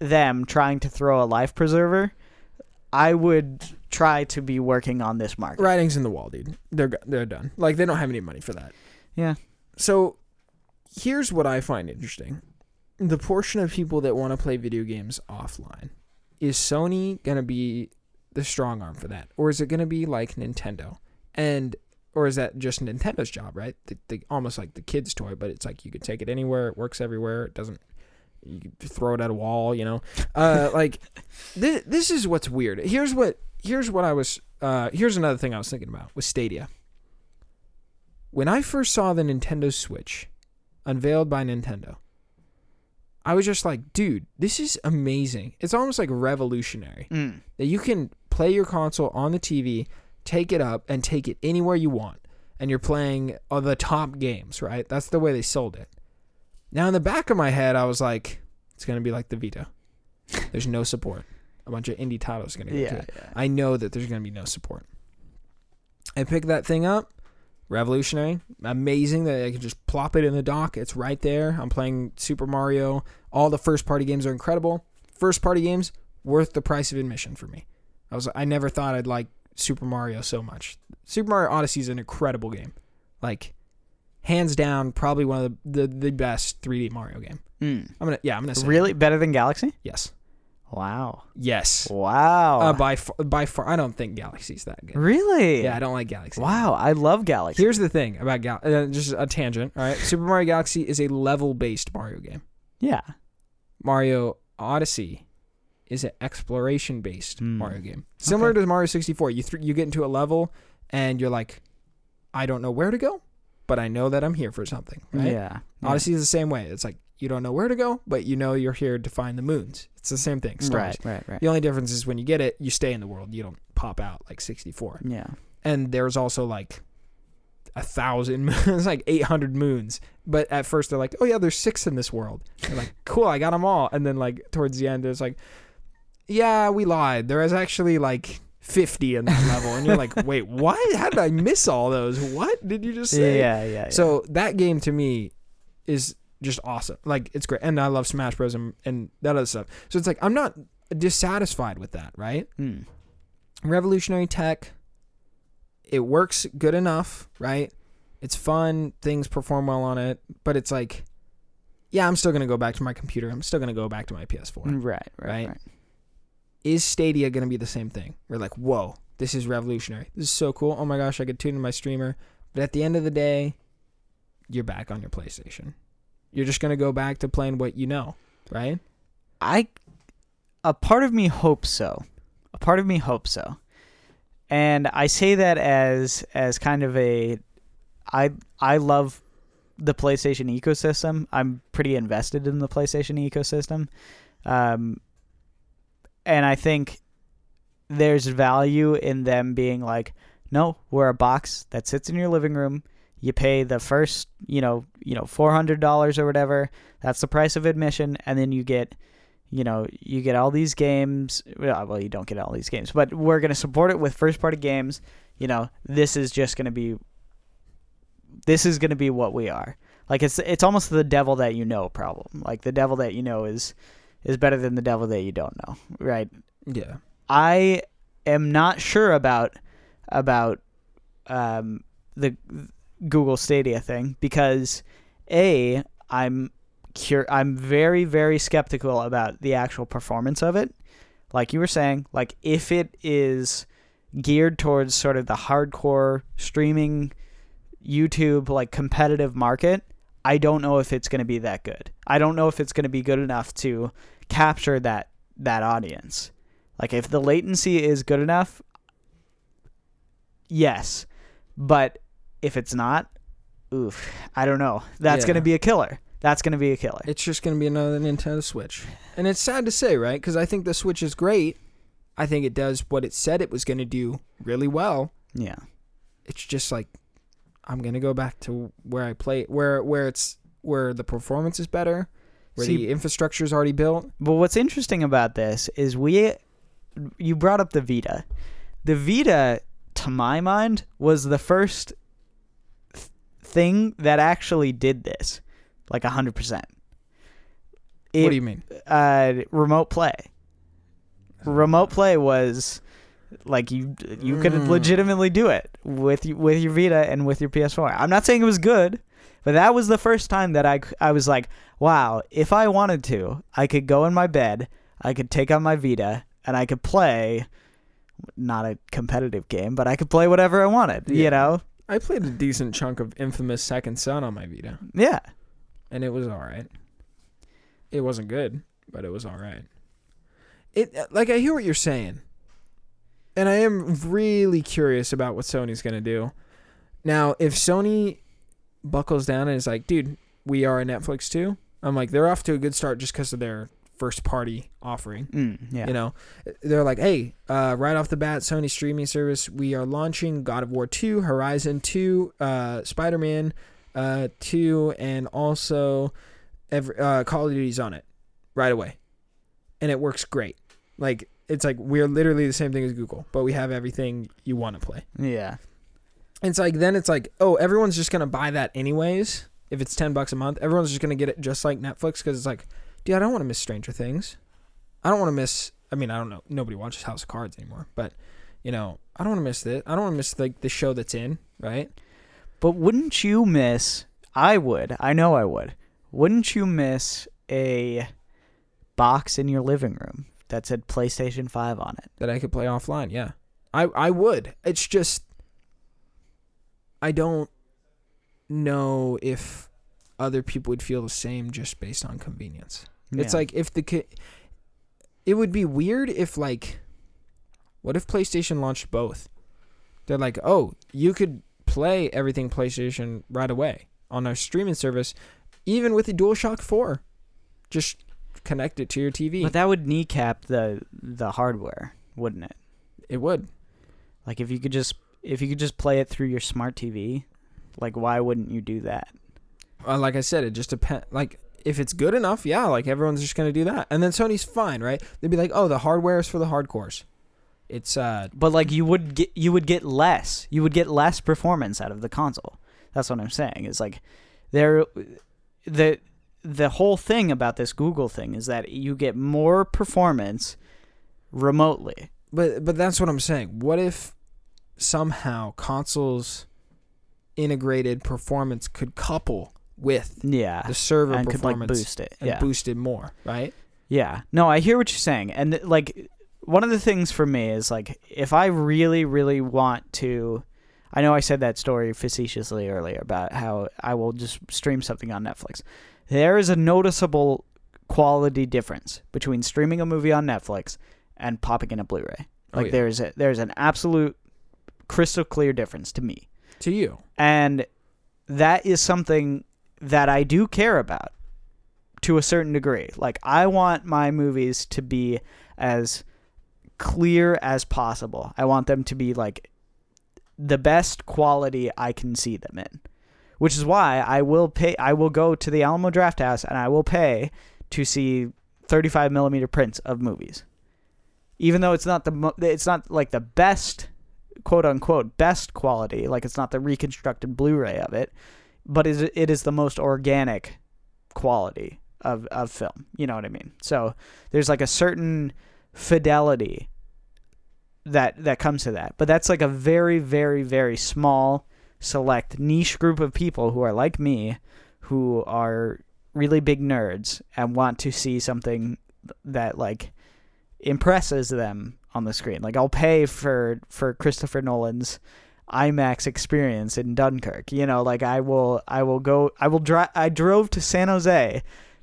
them trying to throw a life preserver, I would try to be working on this market. writing's in the wall, dude. They're they're done. Like they don't have any money for that. Yeah. So, here's what I find interesting: the portion of people that want to play video games offline. Is Sony gonna be the strong arm for that, or is it gonna be like Nintendo? And or is that just Nintendo's job, right? The, the, almost like the kid's toy, but it's like you could take it anywhere, it works everywhere, it doesn't. You throw it at a wall, you know. Uh, (laughs) like this, this is what's weird. Here's what here's what I was. Uh, here's another thing I was thinking about with Stadia. When I first saw the Nintendo Switch unveiled by Nintendo, I was just like, dude, this is amazing. It's almost like revolutionary Mm. that you can play your console on the TV, take it up, and take it anywhere you want. And you're playing uh, the top games, right? That's the way they sold it. Now, in the back of my head, I was like, it's going to be like the Vita. There's no support. A bunch of indie titles going to go to it. yeah. I know that there's going to be no support. I picked that thing up. Revolutionary. Amazing that I can just plop it in the dock. It's right there. I'm playing Super Mario. All the first party games are incredible. First party games worth the price of admission for me. I was I never thought I'd like Super Mario so much. Super Mario Odyssey is an incredible game. Like hands down probably one of the the, the best 3D Mario game. Mm. I'm going to yeah, I'm going to say Really better than Galaxy? yes. Wow. Yes. Wow. Uh, by far, by far I don't think Galaxy's that good. really? Yeah, I don't like Galaxy. Wow, I love Galaxy. Here's the thing about Galaxy. uh, just a tangent. All right, (laughs) Super Mario Galaxy is a level-based Mario game. yeah. Mario Odyssey is an exploration-based Hmm. Mario game, similar to Mario 64. You th- you get into a level and you're like, I don't know where to go, but I know that I'm here for something. Right? Yeah. Odyssey is the same way. It's like you don't know where to go, but you know you're here to find the moons. It's the same thing. Stars. Right, right, right. The only difference is when you get it, you stay in the world. You don't pop out like 64 Yeah. and there's also like a thousand (laughs) moons, like 800 moons but at first they're like oh yeah there's six in this world they're like (laughs) cool i got them all and then like towards the end it's like yeah we lied there is actually like 50 in that level and you're like (laughs) wait what how did i miss all those what did you just Yeah, say yeah, yeah. so that game to me is just awesome like it's great and i love smash bros and, and that other stuff so it's like i'm not dissatisfied with that right Mm. revolutionary tech. It works good enough, right? It's fun. Things perform well on it, but it's like, yeah, I'm still gonna go back to my computer. I'm still gonna go back to my PS4. Right, right, Right. right. Is Stadia gonna be the same thing? We're like, whoa, this is revolutionary. This is so cool. Oh my gosh, I could tune in my streamer. But at the end of the day, you're back on your PlayStation. You're just gonna go back to playing what you know, right? I a part of me hopes so. A part of me hopes so. And I say that as as kind of a I I love the PlayStation ecosystem. I'm pretty invested in the PlayStation ecosystem. Um and I think there's value in them being like, no, we're a box that sits in your living room. You pay the first, you know, you know, four hundred dollars or whatever. That's the price of admission, and then you get you know, you get all these games. Well, you don't get all these games, but we're going to support it with first party games. You know, this is just going to be this is going to be what we are. Like it's it's almost the devil that you know problem. Like the devil that you know is is better than the devil that you don't know, right? Yeah. I am not sure about about um, the Google Stadia thing because a I'm cur- I'm very very skeptical about the actual performance of it. Like you were saying, like if it is geared towards sort of the hardcore streaming YouTube like competitive market, I don't know if it's going to be that good. I don't know if it's going to be good enough to capture that that audience. Like if the latency is good enough, yes. But if it's not, oof, I don't know. That's Yeah. going to be a killer. That's going to be a killer. It's just going to be another Nintendo Switch. And it's sad to say, right? Because I think the Switch is great. I think it does what it said it was going to do really well. yeah. It's just like I'm going to go back to where I play where where it's where the performance is better, where See- the infrastructure is already built. But what's interesting about this is we you brought up the Vita. The Vita to my mind was the first thing that actually did this like 100%. what do you mean? uh, remote play. Remote play was like you you could Mm. legitimately do it with with your Vita and with your PS4. I'm not saying it was good, but that was the first time that I I was like, wow, if I wanted to, I could go in my bed, I could take out my Vita and I could play not a competitive game, but I could play whatever I wanted, Yeah. you know? I played a decent chunk of Infamous Second Son on my Vita, Yeah. and it was all right. It wasn't good, but it was all right. It uh, like I hear what you're saying, and I am really curious about what Sony's gonna do. Now, if Sony buckles down and is like, "Dude, we are a Netflix too," I'm like, they're off to a good start just because of their first party offering. Mm, yeah. You know, they're like, hey, uh, right off the bat, Sony streaming service, we are launching God of War 2, Horizon 2, uh, Spider Man uh, 2, and also every, uh, Call of Duty's on it right away. And it works great. Like, it's like we're literally the same thing as Google, but we have everything you want to play. yeah. It's like, then it's like, oh, everyone's just going to buy that anyways. If it's 10 bucks a month, everyone's just going to get it just like Netflix because it's like, dude, I don't want to miss Stranger Things. I don't want to miss. I mean, I don't know. Nobody watches House of Cards anymore, but you know, I don't want to miss this. I don't want to miss like the show that's in right. But wouldn't you miss? I would. I know I would. Wouldn't you miss a box in your living room that said PlayStation 5 on it? that I could play offline. Yeah, I I would. It's just I don't know if other people would feel the same just based on convenience. It's like if the ki- it would be weird if like what if PlayStation launched both? They're like, "Oh, you could play everything PlayStation right away on our streaming service even with the DualShock 4. Just connect it to your TV." But that would kneecap the the hardware, wouldn't it? it would. Like if you could just if you could just play it through your smart TV, like why wouldn't you do that? uh, like I said, it just depends. Like if it's good enough, yeah, like everyone's just gonna do that, and then Sony's fine, right? They'd be like, oh, the hardware is for the hardcores. It's uh, But like you would get you would get less. You would get less performance out of the console. That's what I'm saying. Is like there the the whole thing about this Google thing is that you get more performance remotely. but but that's what I'm saying. What if somehow consoles integrated performance could couple with Yeah. the server and could like boost it. and Yeah. boost it more, right? Yeah. No, I hear what you're saying. And like one of the things for me is like if I really really want to I know I said that story facetiously earlier about how I will just stream something on Netflix. There is a noticeable quality difference between streaming a movie on Netflix and popping in a Blu-ray. Oh, Like yeah. there's a there's an absolute crystal clear difference to me. To you. And that is something that I do care about to a certain degree. Like I want my movies to be as clear as possible. I want them to be like the best quality I can see them in. Which is why I will pay I will go to the Alamo Drafthouse and I will pay to see 35 millimeter prints of movies. Even though it's not the mo- it's not like the best quote unquote best quality, like it's not the reconstructed Blu-ray of it, but it is the most organic quality of of film. You know what I mean? So there's like a certain fidelity that that comes to that. But that's like a very very very small select niche group of people who are like me who are really big nerds and want to see something that like impresses them on the screen. Like I'll pay for for Christopher Nolan's IMAX experience in Dunkirk. You know, like I will I will go I will drive I drove to San Jose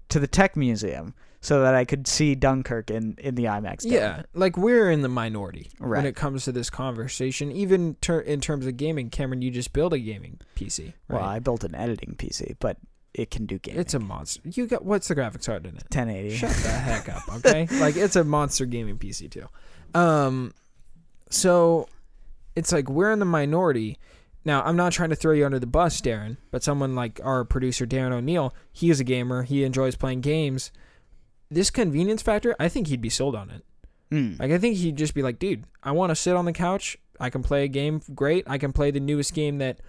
to the Tech Museum so that I could see Dunkirk in in the IMAX. dome. Yeah, like we're in the minority when it comes to this conversation. Even ter- in terms of gaming, Cameron, you just built a gaming PC. Right? Well, I built an editing PC, but it can do gaming. it's a monster. You got what's the graphics card in it? 1080. Shut the heck up, (laughs) okay? like it's a monster gaming PC too. Um, so it's like we're in the minority. Now, I'm not trying to throw you under the bus, Darren, but someone like our producer Darren O'Neill, he is a gamer. He enjoys playing games. This convenience factor, I think he'd be sold on it. Mm. Like I think he'd just be like, dude, I want to sit on the couch. I can play a game, great. I can play the newest game that,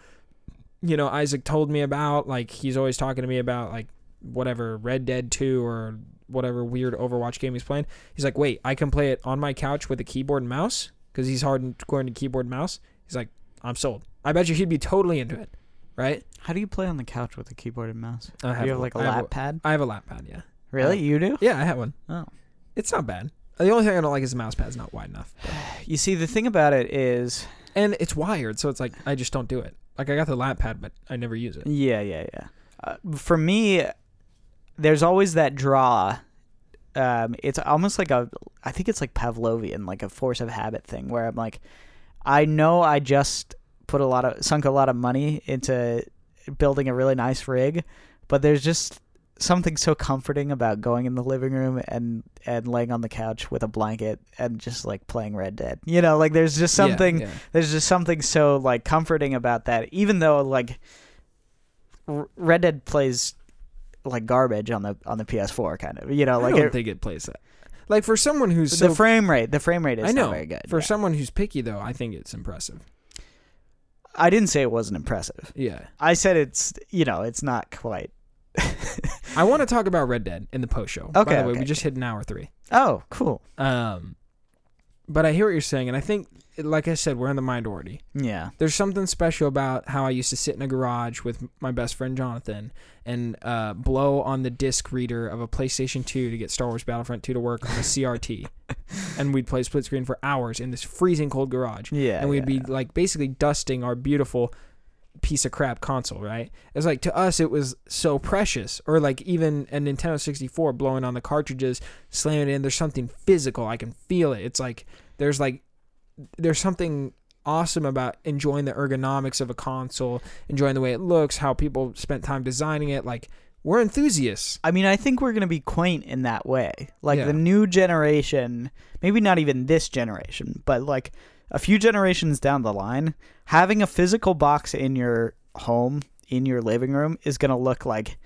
you know, Isaac told me about. Like he's always talking to me about like whatever Red Dead Two or whatever weird Overwatch game he's playing. He's like, wait, I can play it on my couch with a keyboard and mouse because he's hardcore into keyboard and mouse. He's like, I'm sold. I bet you he'd be totally into it, right? How do you play on the couch with a keyboard and mouse? I Do you have like a I have lap pad? I have a lap pad, yeah. Really? you do? Yeah, I have one. Oh. It's not bad. The only thing I don't like is the mouse pad's not wide enough. (sighs) You see, the thing about it is, and it's wired, so it's like I just don't do it. Like I got the lap pad, but I never use it. yeah, yeah, yeah. Uh, for me, there's always that draw. Um, it's almost like a, I think it's like Pavlovian, like a force of habit thing, where I'm like, I know I just put a lot of sunk a lot of money into building a really nice rig, but there's just something so comforting about going in the living room and and laying on the couch with a blanket and just like playing Red Dead. You know, like there's just something yeah. there's just something so like comforting about that even though like Red Dead plays like garbage on the on the PS4 kind of. You know, like I don't it, think it plays that. Like for someone who's the so frame rate, the frame rate is I know not very good. for yeah. someone who's picky though, I think it's impressive. I didn't say it wasn't impressive. Yeah, I said it's you know, it's not quite. I want to talk about Red Dead in the post show. By Okay, the way, okay. we just hit an hour three. Oh, cool. Um, but I hear what you're saying, and I think, like I said, we're in the minority. Yeah. There's something special about how I used to sit in a garage with my best friend Jonathan and uh, blow on the disc reader of a PlayStation 2 to get Star Wars Battlefront 2 to work on a (laughs) CRT. and we'd play split screen for hours in this freezing cold garage. Yeah. and we'd yeah. be like basically dusting our beautiful piece of crap console, right? It's like to us it was so precious. Or like even a Nintendo 64 blowing on the cartridges, slamming it in, there's something physical. I can feel it. It's like there's like there's something awesome about enjoying the ergonomics of a console, enjoying the way it looks, how people spent time designing it. Like we're enthusiasts. I mean, I think we're going to be quaint in that way. Like Yeah. the new generation, maybe not even this generation, but like a few generations down the line, having a physical box in your home, in your living room is going to look like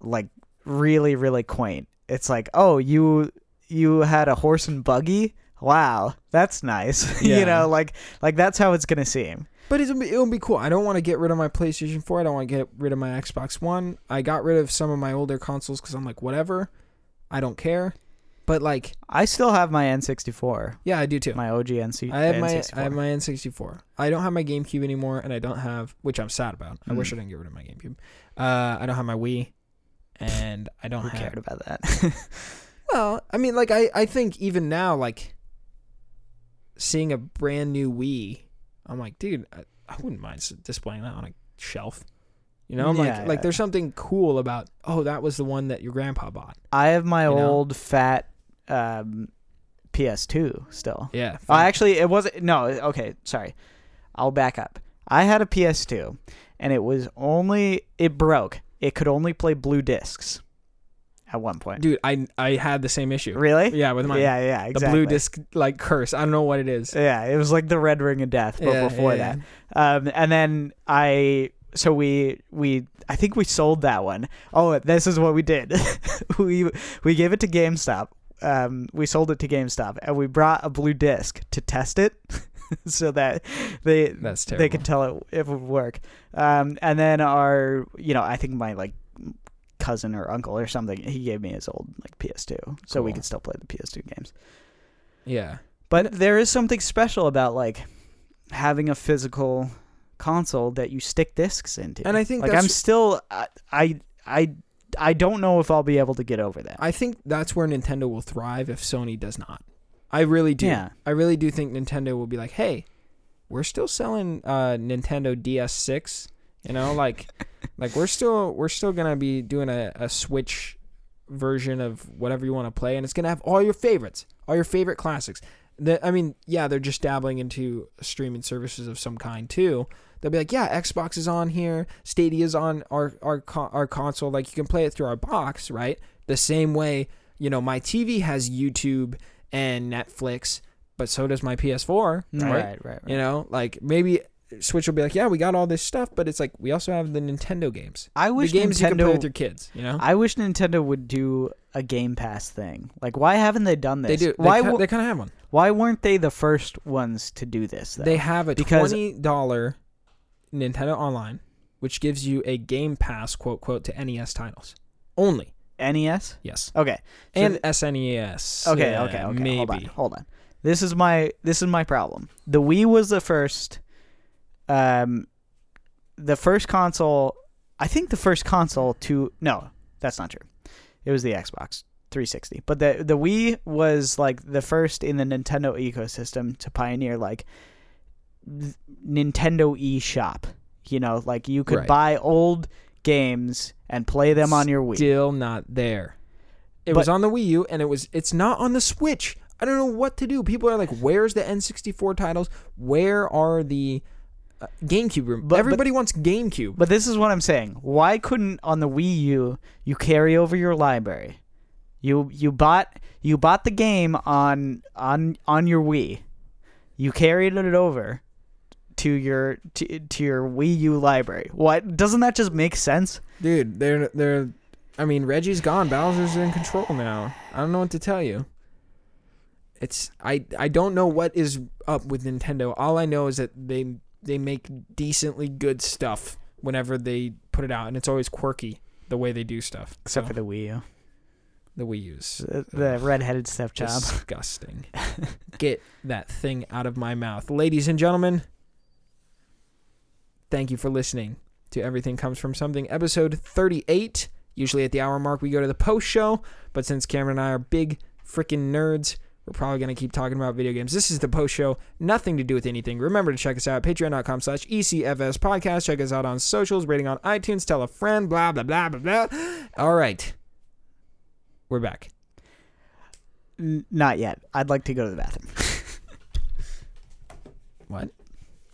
like really really quaint. It's like, "Oh, you you had a horse and buggy? Wow, that's nice." (laughs) Yeah. you know, like like that's how it's going to seem. But it'll be, it'll be cool. I don't want to get rid of my PlayStation 4. I don't want to get rid of my Xbox One. I got rid of some of my older consoles because I'm like, whatever. I don't care. But like, I still have my N64, yeah, I do too. my OG NC. I have my N64. I have my N64. I don't have my GameCube anymore, and I don't have, which I'm sad about. I wish I Mm. didn't get rid of my GameCube. Uh, I don't have my Wii, and I don't Who have. cared about that? (laughs) Well, I mean, like I I think even now, like seeing a brand new Wii, I'm like, dude, I, I wouldn't mind displaying that on a shelf. You know, like Yeah, like yeah. there's something cool about. Oh, that was the one that your grandpa bought. I have my You know? old fat um, PS2 still. Yeah. Oh, actually, it wasn't. No, okay, sorry. I'll back up. I had a PS2, and it was only it broke. It could only play blue discs at one point. dude, I I had the same issue. Really? Yeah, with mine. Yeah, yeah, exactly. The blue disc like curse. I don't know what it is. Yeah, it was like the red ring of death, but Yeah, before yeah, that. Um, and then I, so we we I think we sold that one. Oh, this is what we did. (laughs) we we gave it to GameStop. Um, we sold it to GameStop, and we brought a blue disc to test it, (laughs) so that they they could tell it if it would work. Um, and then our, you know, I think my like cousin or uncle or something, he gave me his old like PS2, so we could still play the PS2 games. Yeah. But there is something special about like having a physical console that you stick discs into. And I think like that's- I'm still I, I I I don't know if I'll be able to get over that. I think that's where Nintendo will thrive if Sony does not. I really do. Yeah. I really do think Nintendo will be like, "Hey, we're still selling uh, Nintendo DS6. You know, like, (laughs) like we're still we're still gonna be doing a, a Switch version of whatever you want to play, and it's gonna have all your favorites, all your favorite classics. The, I mean, yeah, they're just dabbling into streaming services of some kind too. They'll be like, yeah, Xbox is on here, Stadia's on our our our console. Like you can play it through our box, right? The same way, you know, my TV has YouTube and Netflix, but so does my PS4, mm. right? right, right, right. You know, like maybe Switch will be like, yeah, we got all this stuff, but it's like we also have the Nintendo games, I the wish games you can play Nintendo with your kids. You know, I wish Nintendo would do a Game Pass thing. Like why haven't they done this? they do. Why they, w- they kind of have one. why weren't they the first ones to do this though? They have a Because- twenty dollar Nintendo Online, which gives you a Game Pass quote quote to NES titles only. NES? Yes, Okay. So and SNES. Okay, okay, okay. Maybe. Hold on, hold on. This is my this is my problem. The Wii was the first, um, the first console. I think the first console to no, that's not true. It was the Xbox 360, but the the Wii was like the first in the Nintendo ecosystem to pioneer like th- Nintendo eShop. You know, like you could Right. buy old games and play them on your Wii. Still not there. It But- was on the Wii U, and it was. It's not on the Switch. I don't know what to do. People are like, "Where's the N64 titles? Where are the GameCube room?" But- but- Everybody wants GameCube. But this is what I'm saying. Why couldn't on the Wii U you carry over your library? You you bought you bought the game on on on your Wii. You carried it over to your to, to your Wii U library. What doesn't that just make sense? Dude, they're they're. I mean, Reggie's gone. Bowser's in control now. I don't know what to tell you. It's I I don't know what is up with Nintendo. All I know is that they they make decently good stuff whenever they put it out, and it's always quirky the way they do stuff. Except So, for the Wii U, the Wii U's the, the redheaded stepchild. disgusting. (laughs) Get that thing out of my mouth, ladies and gentlemen. Thank you for listening to Everything Comes From Something, episode 38. Usually at the hour mark, we go to the post show, but since Cameron and I are big freaking nerds, we're probably going to keep talking about video games. This is the post show, nothing to do with anything. Remember to check us out, patreon.com slash ECFS podcast. Check us out on socials, rating on iTunes, tell a friend, blah, blah, blah, blah, blah. All right. We're back. N- Not yet. I'd like to go to the bathroom. (laughs) What?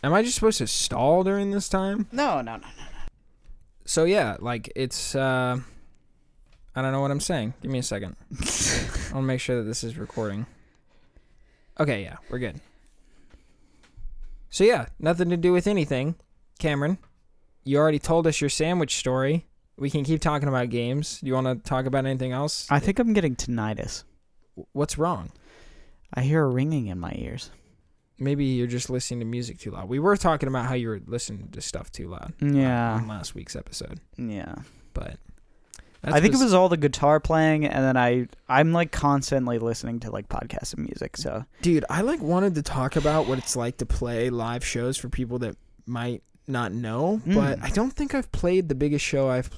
Am I just supposed to stall during this time? No, no, no, no. No. So yeah, like it's uh I don't know what I'm saying. Give me a second. (laughs) I want to make sure that this is recording. Okay, yeah, we're good. So yeah, nothing to do with anything. Cameron, you already told us your sandwich story. We can keep talking about games. Do you want to talk about anything else? I think I'm getting tinnitus. What's wrong? I hear a ringing in my ears. Maybe you're just listening to music too loud. We were talking about how you were listening to stuff too loud uh, Yeah. on last week's episode. Yeah. but That's I think bes- it was all the guitar playing, and then I I'm like constantly listening to like podcasts and music. So dude. I like wanted to talk about what it's like to play live shows for people that might not know, but Mm. I don't think I've played the biggest show I've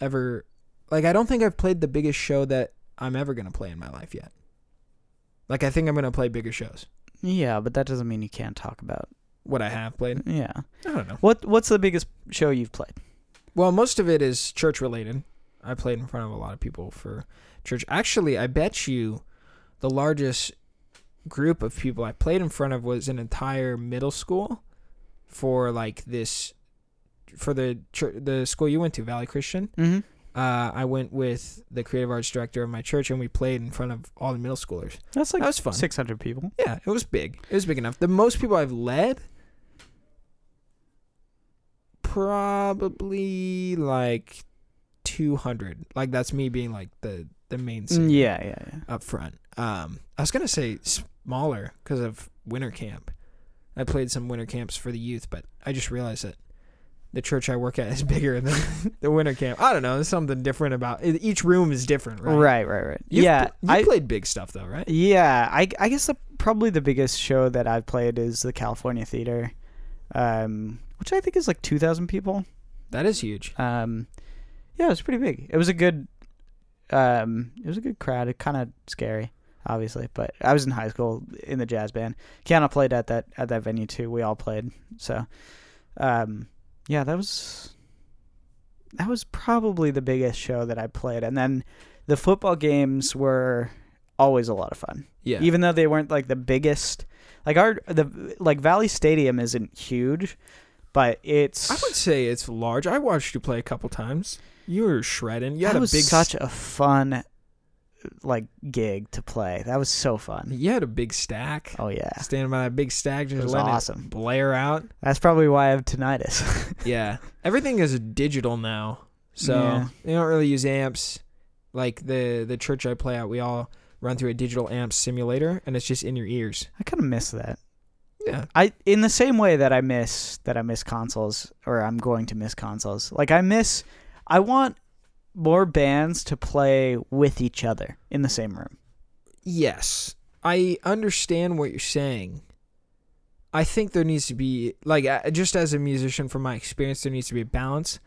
ever. Like, I don't think I've played the biggest show that I'm ever gonna play in my life yet. Like, I think I'm gonna play bigger shows. yeah, but that doesn't mean you can't talk about. What I have played, Yeah. I don't know. What What's the biggest show you've played? Well, most of it is church related. I played in front of a lot of people for church. Actually, I bet you the largest group of people I played in front of was an entire middle school for like this for the chur the school you went to, Valley Christian. Mm-hmm. Uh, I went with the creative arts director of my church, and we played in front of all the middle schoolers. That's like That was fun. six hundred people. Yeah, it was big. It was big enough. The most people I've led, probably like two hundred. Like that's me being like the the main singer Mm, Yeah, yeah, yeah. up front. Um, I was gonna say smaller because of winter camp. I played some winter camps for the youth, but I just realized that the church I work at is (laughs) bigger than (laughs) the winter camp. I don't know. There's something different about it. Each room is different, right? Right, right, right. You've yeah, pl- you I played big stuff though, right? yeah, I I guess the probably the biggest show that I've played is the California Theater, um, which I think is like two thousand people. That is huge. Um, yeah, it was pretty big. It was a good, um, it was a good crowd. It kind of scary, obviously, but I was in high school in the jazz band. Kiana played at that at that venue too. We all played. So, um, yeah, that was that was probably the biggest show that I played. And then the football games were always a lot of fun, Yeah. even though they weren't like the biggest. Like our the like Valley Stadium isn't huge, but it's I would say it's large. I watched you play a couple times. You were shredding. You had that a was big such a fun like gig to play. That was so fun. You had a big stack. Oh yeah, Standing by that big stack, just letting awesome. it blare out. that's probably why I have tinnitus. (laughs) Yeah. Everything is digital now. So Yeah. they don't really use amps. Like the the church I play at, we all run through a digital amp simulator and it's just in your ears. I kind of miss that. Yeah. I in the same way that I miss that I miss consoles or I'm going to miss consoles. Like I miss I want more bands to play with each other in the same room. Yes. I understand what you're saying. I think there needs to be like just as a musician from my experience there needs to be a balance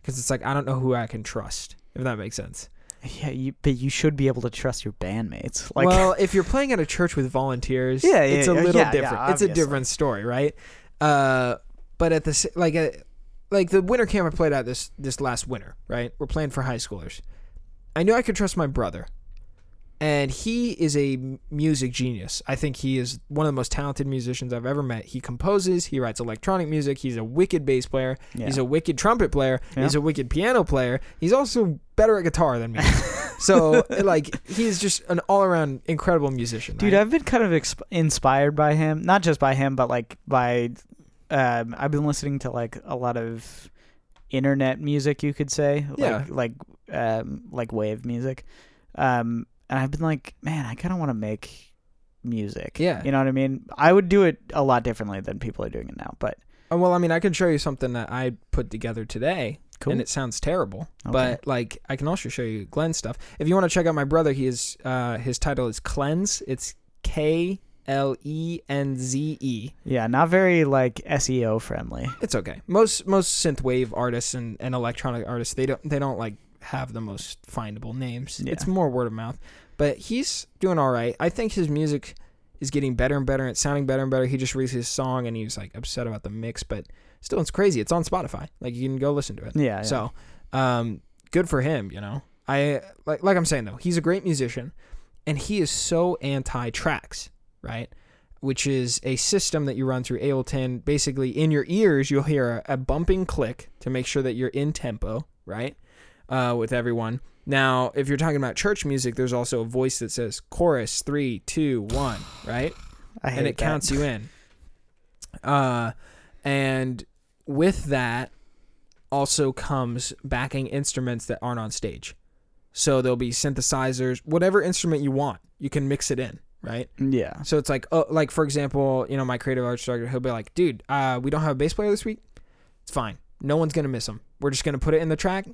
because it's like I don't know who I can trust if that makes sense. Yeah, you, but you should be able to trust your bandmates. Like well, (laughs) if you're playing at a church with volunteers, Yeah, it's a yeah, little yeah, yeah, different. it's a different story, right? Uh, but at the like uh, like the winter camp I played at this this last winter, right? We're playing for high schoolers. I knew I could trust my brother, and he is a music genius. I think he is one of the most talented musicians I've ever met. He composes, he writes electronic music. He's a wicked bass player. Yeah. He's a wicked trumpet player. Yeah. He's a wicked piano player. He's also better at guitar than me. (laughs) so like he's just an all around incredible musician. Dude, right? I've been kind of exp- inspired by him. Not just by him, but like by. Um, I've been listening to like a lot of internet music, you could say. Yeah. Like like um, like wave music. Um, and I've been like, man, I kind of want to make music. Yeah. You know what I mean? I would do it a lot differently than people are doing it now, but Uh, well, I mean, I can show you something that I put together today, cool. and it sounds terrible. Okay. But like, I can also show you Glenn's stuff. If you want to check out my brother, he is uh, his title is Klenze. It's K L E N Z E. yeah, not very like SEO friendly. It's okay. Most most synthwave artists and, and electronic artists they don't they don't like have the most findable names. Yeah. It's more word of mouth. But he's doing all right. I think his music is getting better and better. and It's sounding better and better. He just released his song and he was like upset about the mix, but still it's crazy. It's on Spotify. Like you can go listen to it. Yeah. yeah. So, um, good for him. You know, I like like I'm saying though, he's a great musician, and he is so anti tracks, right? Which is a system that you run through Ableton. Basically, in your ears, you'll hear a, a bumping click to make sure that you're in tempo, right? Uh, with everyone. Now, if you're talking about church music, there's also a voice that says chorus three, two, one, right? (sighs) I hate and it that. counts you in. Uh, and with that also comes backing instruments that aren't on stage. So there'll be synthesizers, whatever instrument you want, you can mix it in, right? Yeah. So it's like, oh, like for example, you know, my creative arts director, he'll be like, dude, uh, we don't have a bass player this week. It's fine. No one's gonna miss him. We're just gonna put it in the track.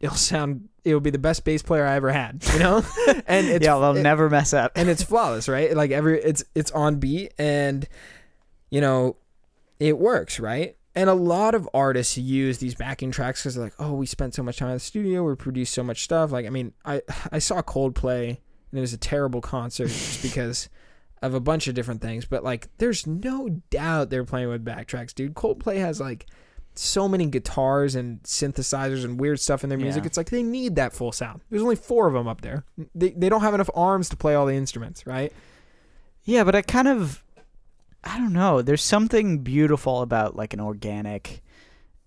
It'll sound it'll be the best bass player I ever had, you know? (laughs) and it's yeah, they'll it- never mess up. and it's flawless, right? Like every it's it's on beat and you know, it works, right? And a lot of artists use these backing tracks because they're like, oh, we spent so much time in the studio, we produced so much stuff. Like, I mean, I I saw Coldplay and it was a terrible concert just because of a bunch of different things. But like, there's no doubt they're playing with backtracks, dude. Coldplay has like so many guitars and synthesizers and weird stuff in their music. Yeah. It's like they need that full sound. There's only four of them up there. They, they don't have enough arms to play all the instruments, right? Yeah, but I kind of, I don't know. There's something beautiful about like an organic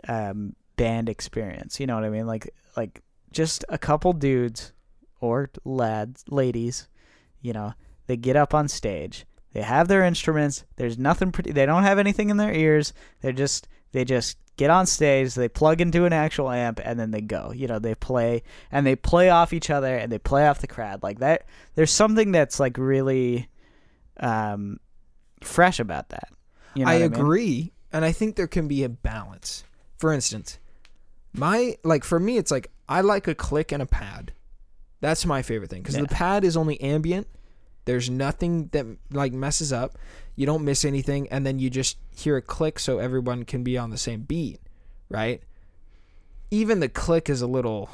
um, band experience. You know what I mean? Like like just a couple dudes or lads, ladies. You know, they get up on stage. They have their instruments. There's nothing pretty. They don't have anything in their ears. They're just they just get on stage. They plug into an actual amp and then they go. You know, they play and they play off each other and they play off the crowd like that. There's something that's like really um, fresh about that. You know I what mean? agree, and I think there can be a balance. For instance, my like for me, it's like I like a click and a pad. That's my favorite thing because Yeah. the pad is only ambient. There's nothing that like messes up. You don't miss anything, and then you just hear a click, so everyone can be on the same beat, right? Even the click is a little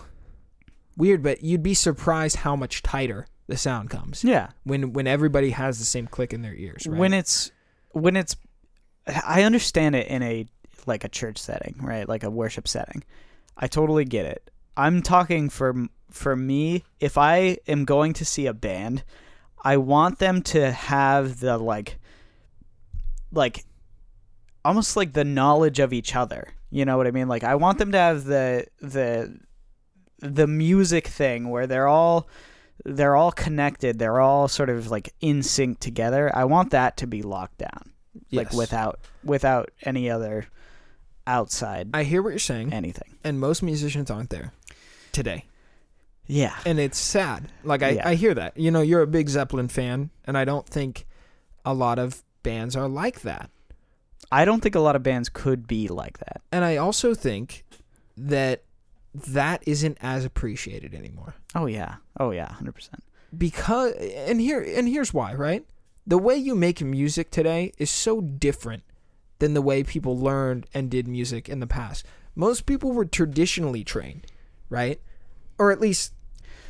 weird, but you'd be surprised how much tighter the sound comes Yeah. when when everybody has the same click in their ears. Right? When it's when it's I understand it in a like a church setting, right? Like a worship setting. I totally get it. I'm talking for for me, if I am going to see a band, I want them to have the like like almost like the knowledge of each other. You know what I mean? Like I want them to have the the the music thing where they're all they're all connected. They're all sort of like in sync together. I want that to be locked down, like without without any other outside I hear what you're saying, anything. and most musicians aren't there today, Yeah, and it's sad. Like I, Yeah. I hear that. You know, you're a big Zeppelin fan, and I don't think a lot of bands are like that. I don't think a lot of bands could be like that. And I also think that that isn't as appreciated anymore. Oh yeah, oh yeah, hundred percent. because and here and here's why right the way you make music today is so different than the way people learned and did music in the past most people were traditionally trained right or at least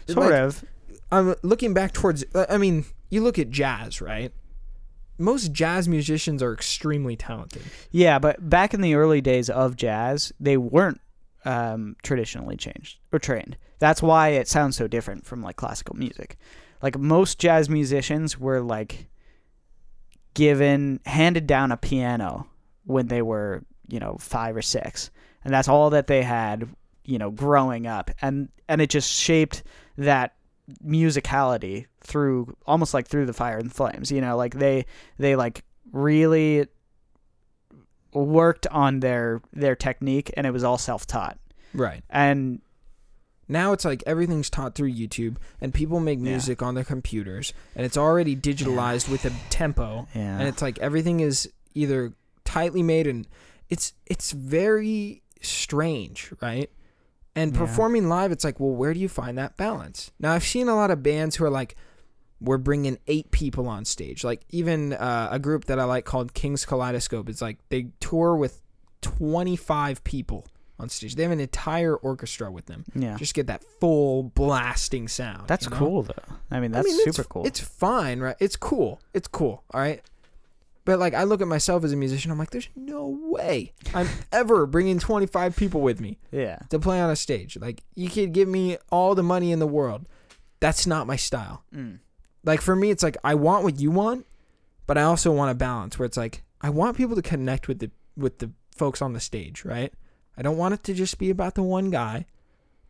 Sort like, of. i'm looking back towards i mean you look at jazz right most jazz musicians are extremely talented Yeah, but back in the early days of jazz, they weren't um, traditionally changed or trained. That's why it sounds so different from like classical music. Like most jazz musicians were like given handed down a piano when they were, you know, 5 or 6. And that's all that they had, you know, growing up. And and it just shaped that musicality through almost like through the fire and flames, you know, like they they like really worked on their their technique and it was all self-taught. Right. And now it's like everything's taught through youtube and people make Yeah. music on their computers and it's already digitalized with a tempo yeah. and it's like everything is either tightly made and it's it's very strange right and Yeah. performing live it's like well where do you find that balance now i've seen a lot of bands who are like we're bringing eight people on stage like even uh, a group that i like called Kings Kaleidoscope it's like they tour with 25 people on stage they have an entire orchestra with them yeah just get that full blasting sound that's you know? cool though i mean that's I mean, super cool It's fine, right? It's cool. It's cool. All right. But like, I look at myself as a musician. I'm like, there's no way I'm (laughs) ever bringing 25 people with me yeah to play on a stage. Like, you could give me all the money in the world. That's not my style. mm. Like for me, it's like I want what you want, but I also want a balance where it's like I want people to connect with the with the folks on the stage, right? I don't want it to just be about the one guy.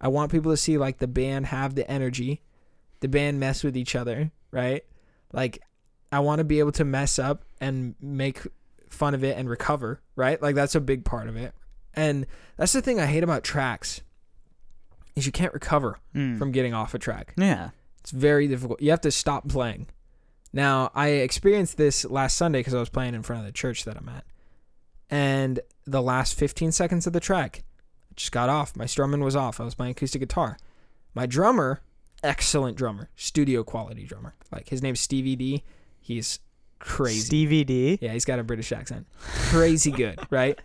I want people to see like the band have the energy, the band mess with each other, right? Like I want to be able to mess up and make fun of it and recover, right? Like that's a big part of it. And that's the thing I hate about tracks is you can't recover Mm. from getting off a track. yeah It's very difficult. You have to stop playing. Now, I experienced this last Sunday because I was playing in front of the church that I'm at. And the last 15 seconds of the track, I Just got off. My strumming was off. I was playing acoustic guitar. My drummer, excellent drummer, studio quality drummer. Like his name's Stevie D. He's crazy. Stevie D. Yeah, he's got a British accent. Crazy good, (laughs) right?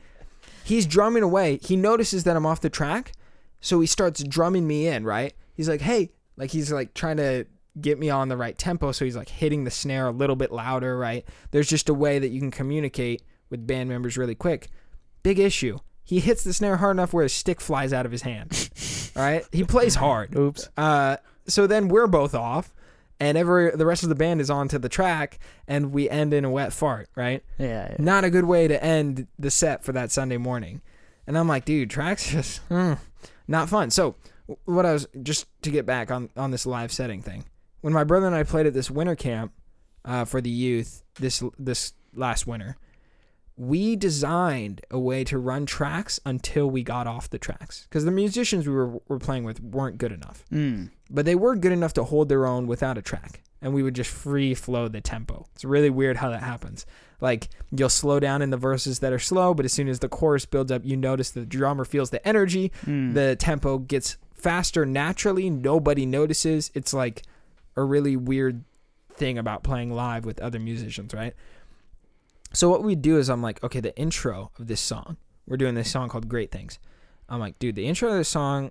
He's drumming away. He notices that I'm off the track, so he starts drumming me in, right? He's like, "Hey," like he's like trying to get me on the right tempo, so he's like hitting the snare a little bit louder, right? There's just a way that you can communicate with band members really quick. Big issue. He hits the snare hard enough where his stick flies out of his hand. (laughs) All right? He plays hard. Oops. Uh, so then we're both off, and every the rest of the band is onto the track, and we end in a wet fart, right? Yeah. yeah. Not a good way to end the set for that Sunday morning. And I'm like, dude, tracks just mm, not fun. So what I was just to get back on on this live setting thing. When my brother and I played at this winter camp uh, for the youth this this last winter, we designed a way to run tracks until we got off the tracks. Because the musicians we were, were playing with weren't good enough. Mm. but they were good enough to hold their own without a track and we would just free flow the tempo. It's really weird how that happens. Like you'll slow down in the verses that are slow but as soon as the chorus builds up you notice the drummer feels the energy. Mm. the tempo gets faster naturally. Nobody notices. It's like a really weird thing about playing live with other musicians right so what we do is i'm like okay the intro of this song we're doing this song called great things. I'm like dude the intro of this song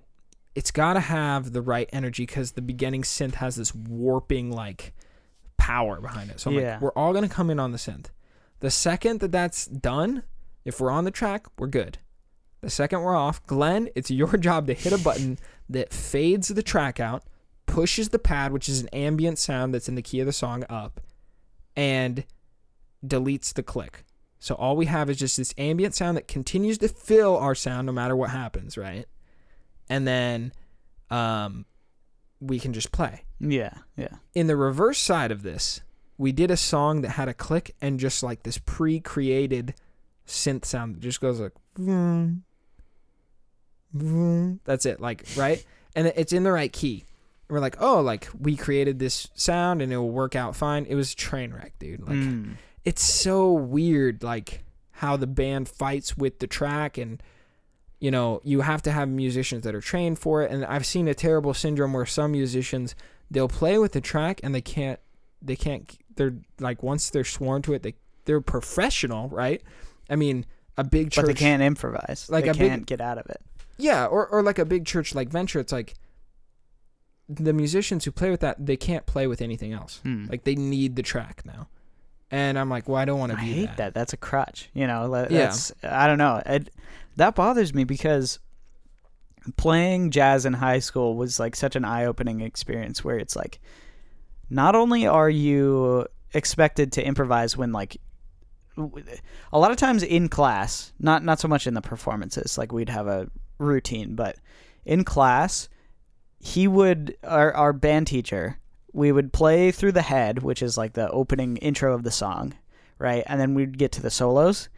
it's got to have the right energy because the beginning synth has this warping like power behind it. So I'm Yeah. like we're all going to come in on the synth. The second that that's done if we're on the track we're good. The second we're off, Glenn, it's your (laughs) job to hit a button that fades the track out, pushes the pad, which is an ambient sound that's in the key of the song, up, and deletes the click. So all we have is just this ambient sound that continues to fill our sound no matter what happens, right? And then um, we can just play. Yeah. Yeah. In the reverse side of this, we did a song that had a click and just like this pre-created synth sound that just goes like vroom, vroom. that's it like right and it's in the right key and we're like oh like we created this sound and it will work out fine it was a train wreck dude like Mm. It's so weird like how the band fights with the track and you know you have to have musicians that are trained for it and i've seen a terrible syndrome where some musicians they'll play with the track and they can't they can't they're like once they're sworn to it they they're professional right i mean a big church But they can't improvise. Like they a big- can't get out of it. yeah or, or like a big church like venture it's like the musicians who play with that they can't play with anything else Hmm. like they need the track now and i'm like well i don't want to be I hate that. that. That's a crutch. You know, that- Yeah. that's I don't know. It, that bothers me because playing jazz in high school was like such an eye-opening experience where it's like not only are you expected to improvise when like a lot of times in class, not not so much in the performances, like we'd have a routine, but in class he would our our band teacher we would play through the head, which is like the opening intro of the song, right? And then we'd get to the solos.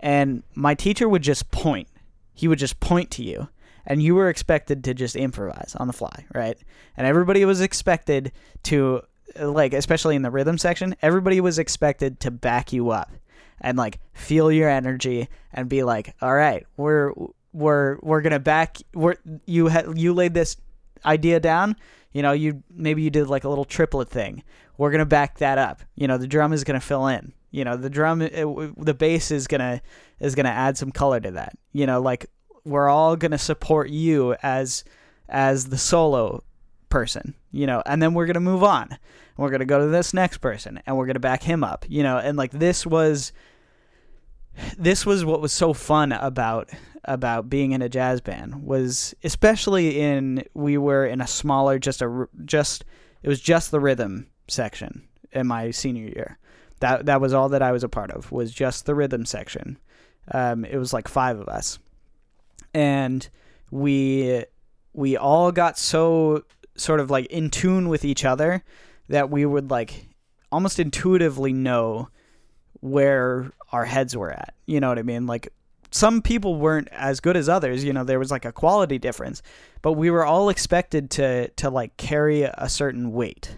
And my teacher would just point. He would just point to you. And you were expected to just improvise on the fly, right? And everybody was expected to, like, especially in the rhythm section, everybody was expected to back you up and, like, feel your energy and be like, all right, we're, we're, we're to back, we're, you, ha- you laid this idea down you know you maybe you did like a little triplet thing. We're gonna back that up. You know the drum is gonna fill in. You know the drum it, the bass is gonna is gonna add some color to that. You know like we're all gonna support you as as the solo person you know and then we're gonna move on. We're gonna go to this next person and we're gonna back him up you know and like this was this was what was so fun about about being in a jazz band was especially in we were in a smaller just a just it was just the rhythm section in my senior year that that was all that I was a part of was just the rhythm section um, it was like five of us and we we all got so sort of like in tune with each other that we would like almost intuitively know where our heads were at. You know what I mean? Like some people weren't as good as others, you know, there was like a quality difference, but we were all expected to to like carry a certain weight.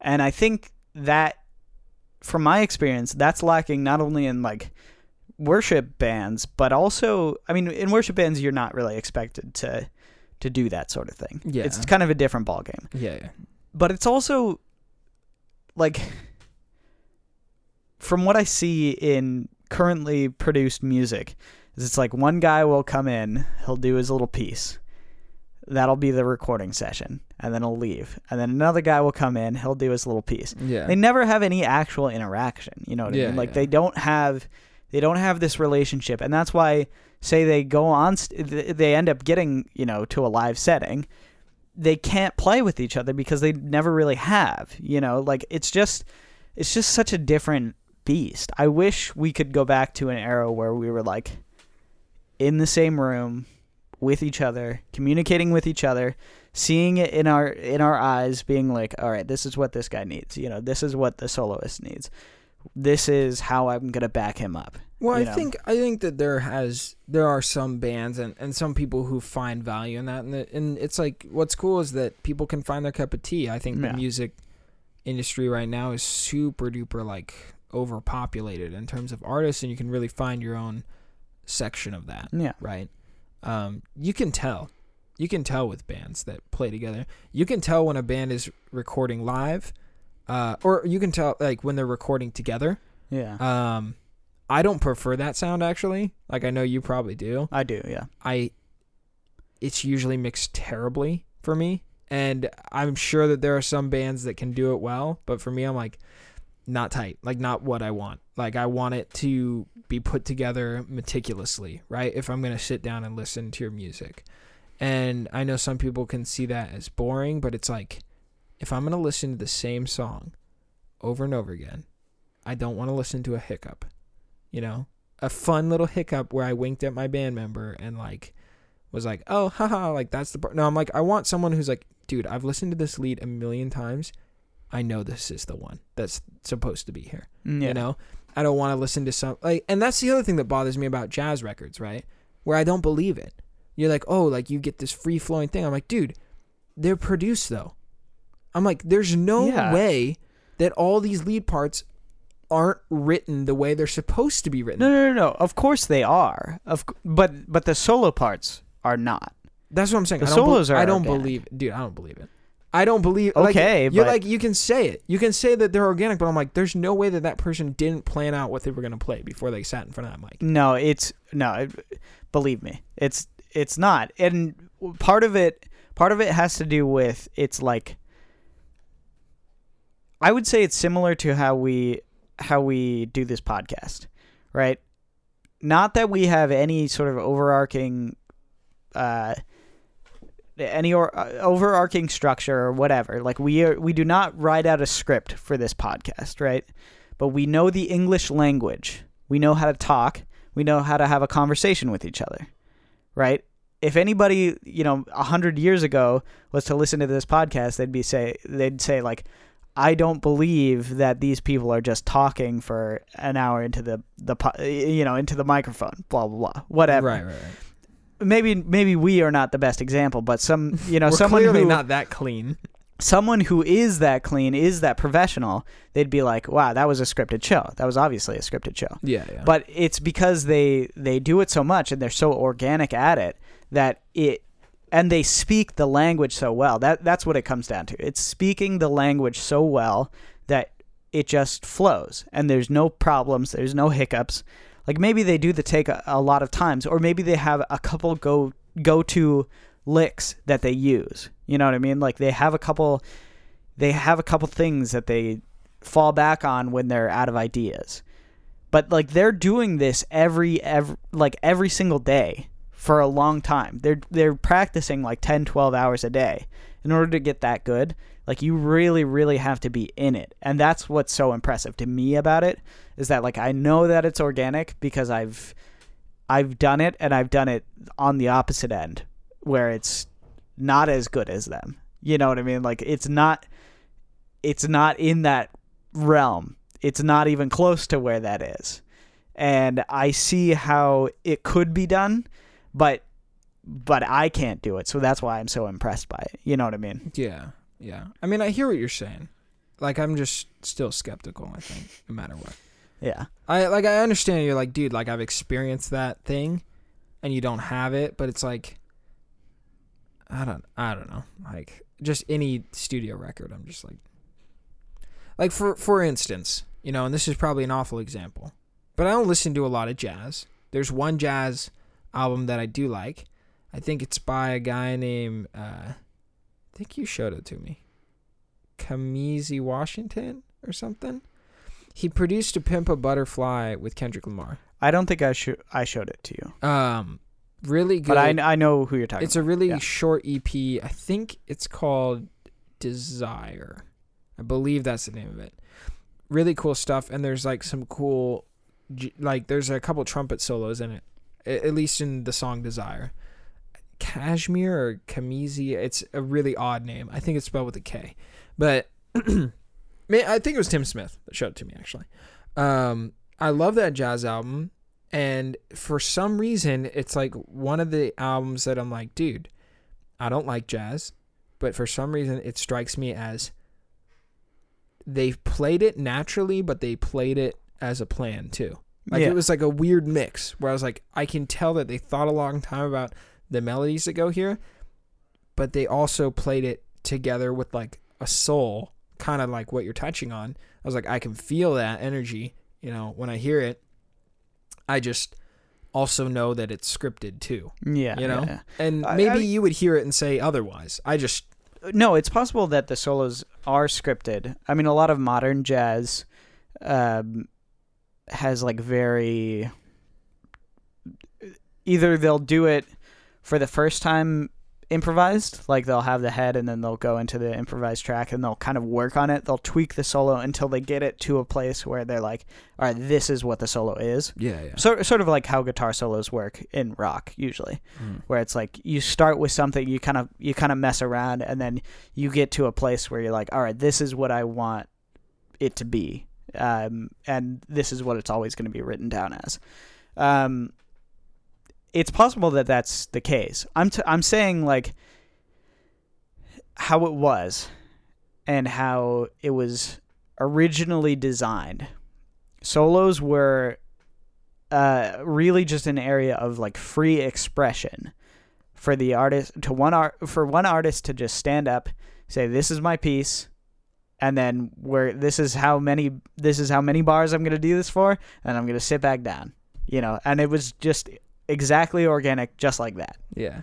And I think that from my experience, that's lacking not only in like worship bands, but also, I mean, in worship bands, you're not really expected to to do that sort of thing. Yeah. It's kind of a different ballgame. Yeah, yeah. But it's also like from what I see in currently produced music, is it's like one guy will come in, he'll do his little piece. That'll be the recording session, and then he'll leave. And then another guy will come in, he'll do his little piece. Yeah. They never have any actual interaction. You know what I Yeah, mean? Like yeah. they don't have, they don't have this relationship, and that's why say they go on, st- they end up getting you know to a live setting, they can't play with each other because they never really have. You know, like it's just, it's just such a different beast. I wish we could go back to an era where we were like in the same room with each other, communicating with each other, seeing it in our in our eyes, being like, all right, this is what this guy needs. You know, this is what the soloist needs. This is how I'm gonna back him up. Well, I know. think I think that there has there are some bands and, and some people who find value in that, and the, and it's like what's cool is that people can find their cup of tea. I think Yeah. the music industry right now is super duper like overpopulated in terms of artists, and you can really find your own section of that, Yeah. right? Um, you can tell, you can tell with bands that play together. You can tell when a band is recording live, uh, or you can tell like when they're recording together. Yeah. Um, I don't prefer that sound actually. Like I know you probably do. I do. Yeah. I it's usually mixed terribly for me, and I'm sure that there are some bands that can do it well, but for me I'm like not tight, like not what I want. Like I want it to be put together meticulously, right? If I'm going to sit down and listen to your music. And I know some people can see that as boring, but it's like if I'm going to listen to the same song over and over again, I don't want to listen to a hiccup. You know, a fun little hiccup where I winked at my band member and like was like, "Oh, haha, like that's the part." No, I'm like, I want someone who's like, "Dude, I've listened to this lead a million times. I know this is the one that's supposed to be here." Mm, Yeah. You know, I don't want to listen to some like, and that's the other thing that bothers me about jazz records, right? Where I don't believe it. You're like, "Oh, like you get this free flowing thing." I'm like, "Dude, they're produced though." I'm like, "There's no Yeah. way that all these lead parts." aren't written the way they're supposed to be written. No, no, no, no. Of course they are. Of, but but the solo parts are not. That's what I'm saying. The I don't solos be- are I don't organic. believe, dude. I don't believe it. I don't believe. like, Okay, you're but- like you can say it. You can say that they're organic, but I'm like, there's no way that that person didn't plan out what they were gonna play before they sat in front of that mic. No, it's no. It, believe me, it's it's not. And part of it, part of it has to do with it's like. I would say it's similar to how we how we do this podcast, right? Not that we have any sort of overarching, uh, any or uh, overarching structure or whatever. Like we are, we do not write out a script for this podcast, right? But we know the English language. We know how to talk. We know how to have a conversation with each other, right? If anybody, you know, a hundred years ago was to listen to this podcast, they'd be say they'd say like, I don't believe that these people are just talking for an hour into the the you know into the microphone, blah blah blah, whatever. Right, right, right. Maybe maybe we are not the best example, but some (laughs) you know We're someone clearly who not that clean. someone who is that clean is that professional. They'd be like, wow, that was a scripted show. That was obviously a scripted show Yeah, yeah. but it's because they they do it so much and they're so organic at it that it and they speak the language so well that that's what it comes down to it's speaking the language so well that it just flows and there's no problems there's no hiccups like maybe they do the take a, a lot of times or maybe they have a couple go go to licks that they use. You know what i mean? Like they have a couple they have a couple things that they fall back on when they're out of ideas. But like they're doing this every every like every single day for a long time. They're they're practicing like 10 12 hours a day in order to get that good like you really really have to be in it. And that's what's so impressive to me about it is that like i know that it's organic because i've i've done it and i've done it on the opposite end where it's not as good as them. You know what i mean? Like it's not it's not in that realm. It's not even close to where that is. And i see how it could be done but but i can't do it. So that's why i'm so impressed by it. You know what i mean? Yeah, yeah. I mean, I hear what you're saying. Like, I'm just still skeptical. I think, no matter what. Yeah. I like I understand you're like, dude, like I've experienced that thing and you don't have it, but it's like I don't I don't know. Like just any studio record, I'm just like like for for instance, you know, and this is probably an awful example, but I don't listen to a lot of jazz. There's one jazz album that I do like. I think it's by a guy named uh I think you showed it to me. Kamasi Washington or something. He produced a Pimp a Butterfly with Kendrick Lamar. I don't think I should I showed it to you, Um, really good. but I I know who you're talking. About. It's a really yeah. short EP. I think it's called Desire. I believe that's the name of it. Really cool stuff, and there's like some cool, like there's a couple trumpet solos in it, at least in the song Desire. Kashmir or Kamezi, it's a really odd name. I think it's spelled with a K, but (clears throat) man, I think it was Tim Smith that showed it to me actually. Um, I love that jazz album, and for some reason, it's like one of the albums that I'm like, dude, I don't like jazz, but for some reason, it strikes me as they played it naturally, but they played it as a plan too. Like Yeah. it was like a weird mix where I was like, I can tell that they thought a long time about the melodies that go here, but they also played it together with like a soul, kind of like what you're touching on. I was like, I can feel that energy, you know, when I hear it. I just also know that it's scripted too, yeah, you know? yeah. and I- maybe I- you would hear it and say otherwise. I just, no, it's possible that the solos are scripted. I mean, a lot of modern jazz um, has like very. Either they'll do it for the first time improvised, like they'll have the head and then they'll go into the improvised track and they'll kind of work on it. They'll tweak the solo until they get it to a place where they're like, all right, this is what the solo is. yeah, yeah. Sort, sort of like how guitar solos work in rock usually where it's like you start with something you kind of you kind of mess around and then you get to a place where you're like all right this is what i want it to be um, and this is what it's always going to be written down as um, it's possible that that's the case i'm t- i'm saying like how it was and how it was originally designed solos were uh, really just an area of like free expression for the artist to one art for one artist to just stand up, say this is my piece, and then where this is how many this is how many bars I'm gonna do this for, and I'm gonna sit back down, you know. And it was just exactly organic, just like that. Yeah.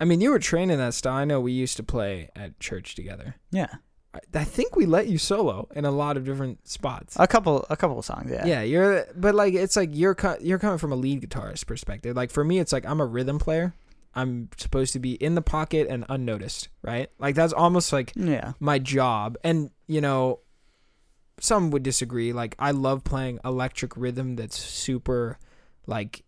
I mean, you were trained in that style. I know we used to play at church together. Yeah, I, I think we let you solo in a lot of different spots. a couple a couple of songs. Yeah, yeah, you're, but like it's like you're co- you're coming from a lead guitarist perspective. Like for me, it's like I'm a rhythm player. I'm supposed to be in the pocket and unnoticed, right? Like that's almost like yeah, my job. And you know, some would disagree. Like I love playing electric rhythm that's super, like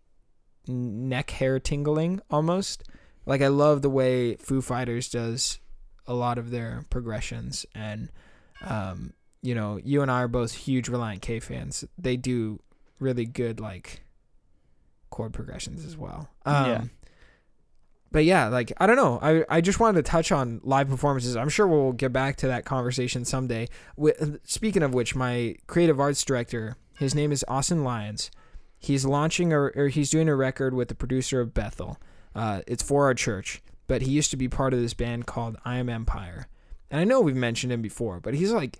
neck hair tingling almost. Like I love the way Foo Fighters does a lot of their progressions and um you know, you and I are both huge Relient K fans. They do really good like chord progressions as well. Um Yeah. But yeah, like I don't know. I I just wanted to touch on live performances. I'm sure we'll get back to that conversation someday. Wi- Speaking of which, my creative arts director, his name is Austin Lyons. He's launching a, or he's doing a record with the producer of Bethel. Uh, it's for our church, but he used to be part of this band called I Am Empire. And I know we've mentioned him before, but he's like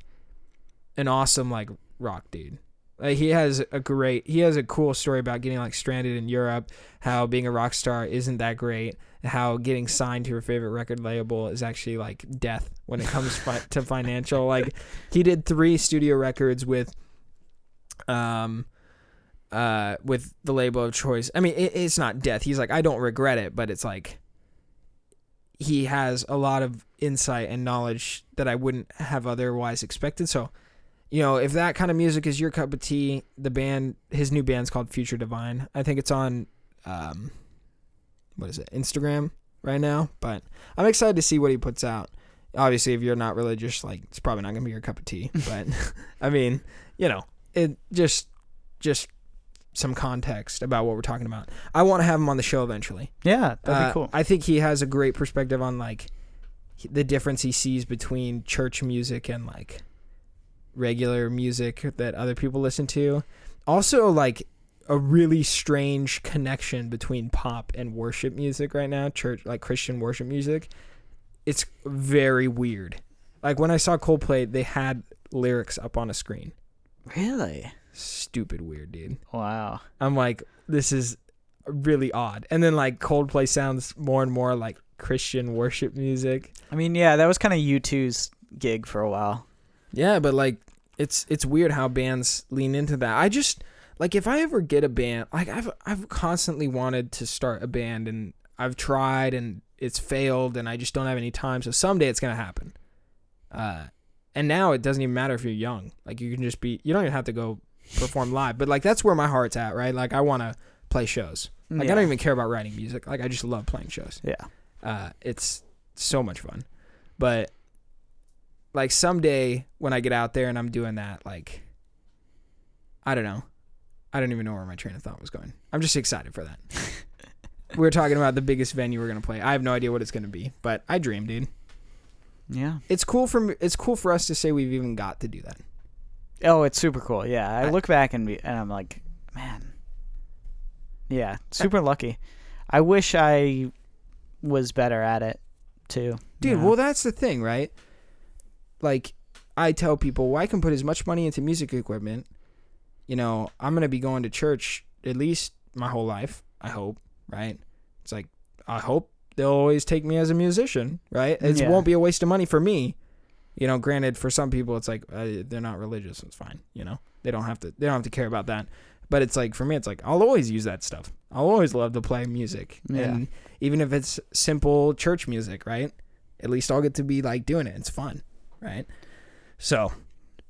an awesome like rock dude. Like he has a great, he has a cool story about getting like stranded in Europe, how being a rock star isn't that great, how getting signed to your favorite record label is actually like death when it comes fi- to financial. Like he did three studio records with, um, uh, with the label of choice. I mean, it, it's not death. He's like, I don't regret it, but it's like he has a lot of insight and knowledge that I wouldn't have otherwise expected. So, you know, if that kind of music is your cup of tea, the band, his new band's called Future Divine. I think it's on, um, what is it, Instagram right now. But I'm excited to see what he puts out. Obviously, if you're not religious, like it's probably not gonna be your cup of tea. (laughs) But I mean, you know, it just, just some context about what we're talking about. I want to have him on the show eventually. yeah, that'd Uh, be cool. I think he has a great perspective on like the difference he sees between church music and like regular music that other people listen to. also like a really strange connection between pop and worship music right now, church like Christian worship music. It's very weird. Like when I saw Coldplay, they had lyrics up on a screen. Really? Stupid weird, dude. Wow. I'm like, this is really odd. And then like Coldplay sounds more and more like Christian worship music. I mean, yeah, that was kind of U2's gig for a while. Yeah, but like it's it's weird how bands lean into that. I just like if I ever get a band, like I've I've constantly wanted to start a band and I've tried and it's failed and I just don't have any time. So someday it's gonna happen. Uh, and now it doesn't even matter if you're young. Like you can just be. You don't even have to go perform live. But like that's where my heart's at, right? Like I want to play shows. Like I don't even care about writing music. Like I just love playing shows. Yeah. Uh, it's so much fun. But like someday when I get out there and I'm doing that, like I don't know. I don't even know where my train of thought was going. I'm just excited for that. we (laughs) were talking about the biggest venue we're gonna play. I have no idea what it's gonna be, but I dream, dude. Yeah. It's cool for it's cool for us to say we've even got to do that. Oh, it's super cool. Yeah, I I- look back and, be, and I'm like, man. Yeah, (laughs) super lucky. I wish I was better at it too. Dude, you know? well that's the thing, right? Like I tell people, well, I can put as much money into music equipment. You know, I'm gonna be going to church at least my whole life. I hope, right? It's like I hope they'll always take me as a musician, right? It Yeah. won't be a waste of money for me. You know, granted, for some people, it's like uh, they're not religious. It's fine. You know, they don't have to. They don't have to care about that. But it's like for me, it's like I'll always use that stuff. I'll always love to play music, Yeah. and even if it's simple church music, right? At least I'll get to be like doing it. It's fun, right? So,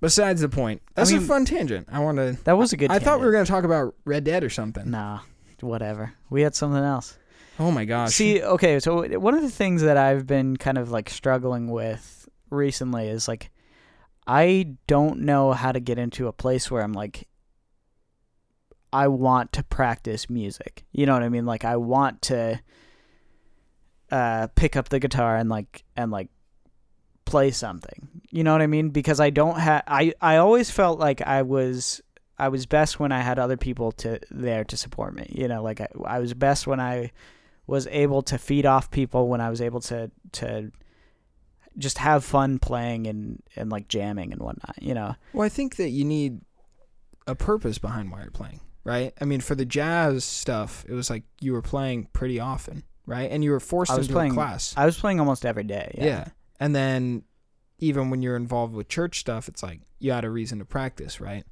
besides the point, that's mean- a fun tangent. I want to. that was a good. I thought we were gonna talk about Red Dead or something. Nah, whatever. We had something else. Oh my gosh. See, okay, so one of the things that I've been kind of like struggling with recently is like I don't know how to get into a place where I'm like I want to practice music. You know what I mean? Like I want to uh pick up the guitar and like and like play something. You know what I mean? Because I don't have I I always felt like I was I was best when I had other people to there to support me. You know, like I, I was best when I was able to feed off people when I was able to to just have fun playing and and like jamming and whatnot. You know, Well, I think that you need a purpose behind why you're playing, right? I mean, for the jazz stuff, it was like you were playing pretty often, right? And you were forced I was into playing- a class. I was playing almost every day. yeah. Yeah, And then even when you're involved with church stuff, it's like you had a reason to practice, right?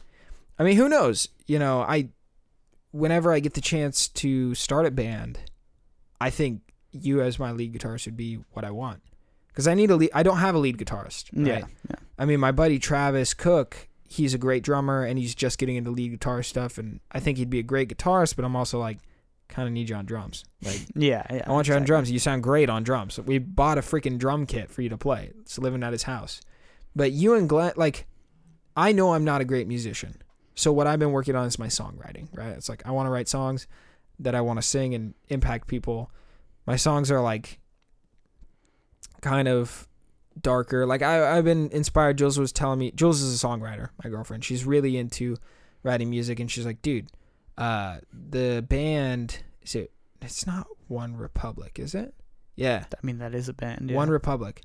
I mean, who knows? You know, I whenever I get the chance to start a band, I think you as my lead guitarist would be what I want. Cuz I need a lead I don't have a lead guitarist, yeah, right? yeah. I mean, my buddy Travis Cook, he's a great drummer and he's just getting into lead guitar stuff and I think he'd be a great guitarist, but I'm also like kind of need you on drums. Like (laughs) yeah, yeah. I want you on drums. You sound great on drums. We bought a freaking drum kit for you to play. It's living at his house. But you and Glenn, like, I know I'm not a great musician. So what I've been working on is my songwriting, right? It's like I want to write songs that I want to sing and impact people. My songs are like kind of darker. Like I, I've been inspired. Jules was telling me, Jules is a songwriter, my girlfriend. She's really into writing music, and she's like, dude, uh, the band is it? It's not OneRepublic, is it? Yeah, I mean, that is a band. Yeah. OneRepublic.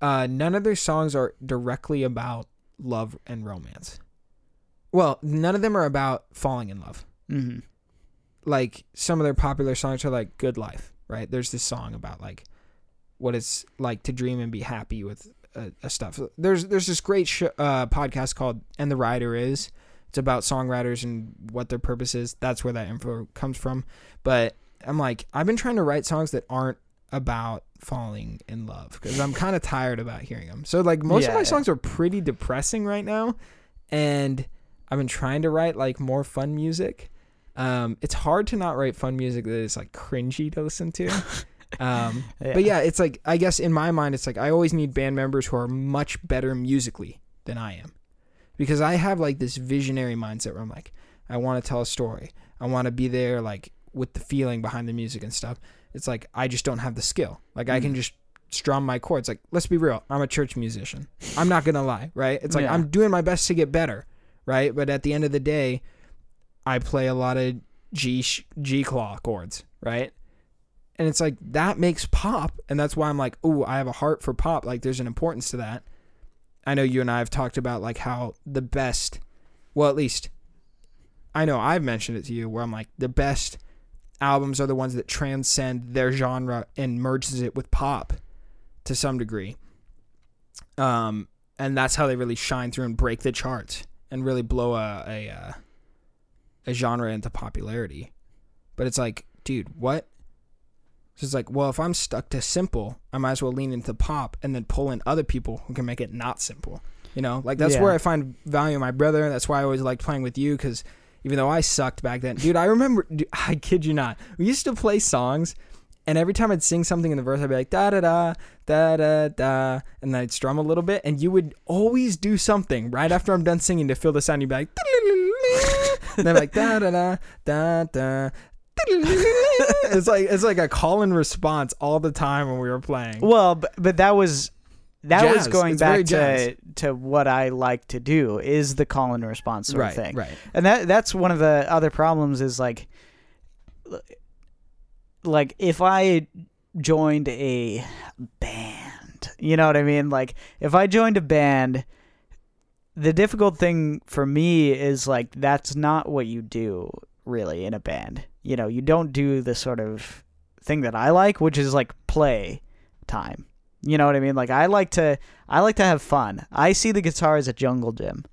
Uh, none of their songs are directly about love and romance. Well, none of them are about falling in love. mm-hmm. Like some of their popular songs are like "Good Life," right? There's this song about like what it's like to dream and be happy with uh, stuff. There's there's this great sh- uh, podcast called "And the Writer Is." It's about songwriters and what their purpose is. That's where that info comes from. But I'm like, I've been trying to write songs that aren't about falling in love because I'm kind of tired about hearing them. So like most of my songs are pretty depressing right now, and I've been trying to write like more fun music. Um, it's hard to not write fun music that is like cringy to listen to. (laughs) Um, (laughs) But yeah, it's like I guess in my mind, it's like I always need band members who are much better musically than I am, because I have like this visionary mindset where I'm like, I want to tell a story. I want to be there like with the feeling behind the music and stuff. It's like I just don't have the skill. Like I can Mm. just strum my chords. Like let's be real, I'm a church musician. I'm not gonna lie, right? It's like Yeah. I'm doing my best to get better, right? But at the end of the day, I play a lot of G G claw chords, right? And it's like that makes pop, and that's why I'm like, oh, I have a heart for pop. Like there's an importance to that. I know you and I have talked about like how the best, well, at least I know I've mentioned it to you where I'm like the best albums are the ones that transcend their genre and merges it with pop to some degree. Um, and that's how they really shine through and break the charts and really blow a a, uh, a genre into popularity. But it's like, dude, what? So it's like, well, if I'm stuck to simple, I might as well lean into pop and then pull in other people who can make it not simple. You know, like that's Yeah. where I find value in my brother. That's why I always liked playing with you because even though I sucked back then, dude, I remember, (laughs) dude, I kid you not, we used to play songs, and every time I'd sing something in the verse, I'd be like da da da da da da, and then I'd strum a little bit, and you would always do something right after I'm done singing to fill the sound. You'd be like, (laughs) and then I'm like da da da da da. (laughs) it's like it's like a call and response all the time when we were playing. Well, but, but that was that was going It's back to to what I like to do is the call and response sort right, of thing. right. And that that's one of the other problems is like like if I joined a band, you know what I mean? Like if I joined a band the difficult thing for me is like that's not what you do really in a band. You know, you don't do the sort of thing that I like, which is like play time. You know what I mean? Like I like to I like to have fun. I see the guitar as a jungle gym.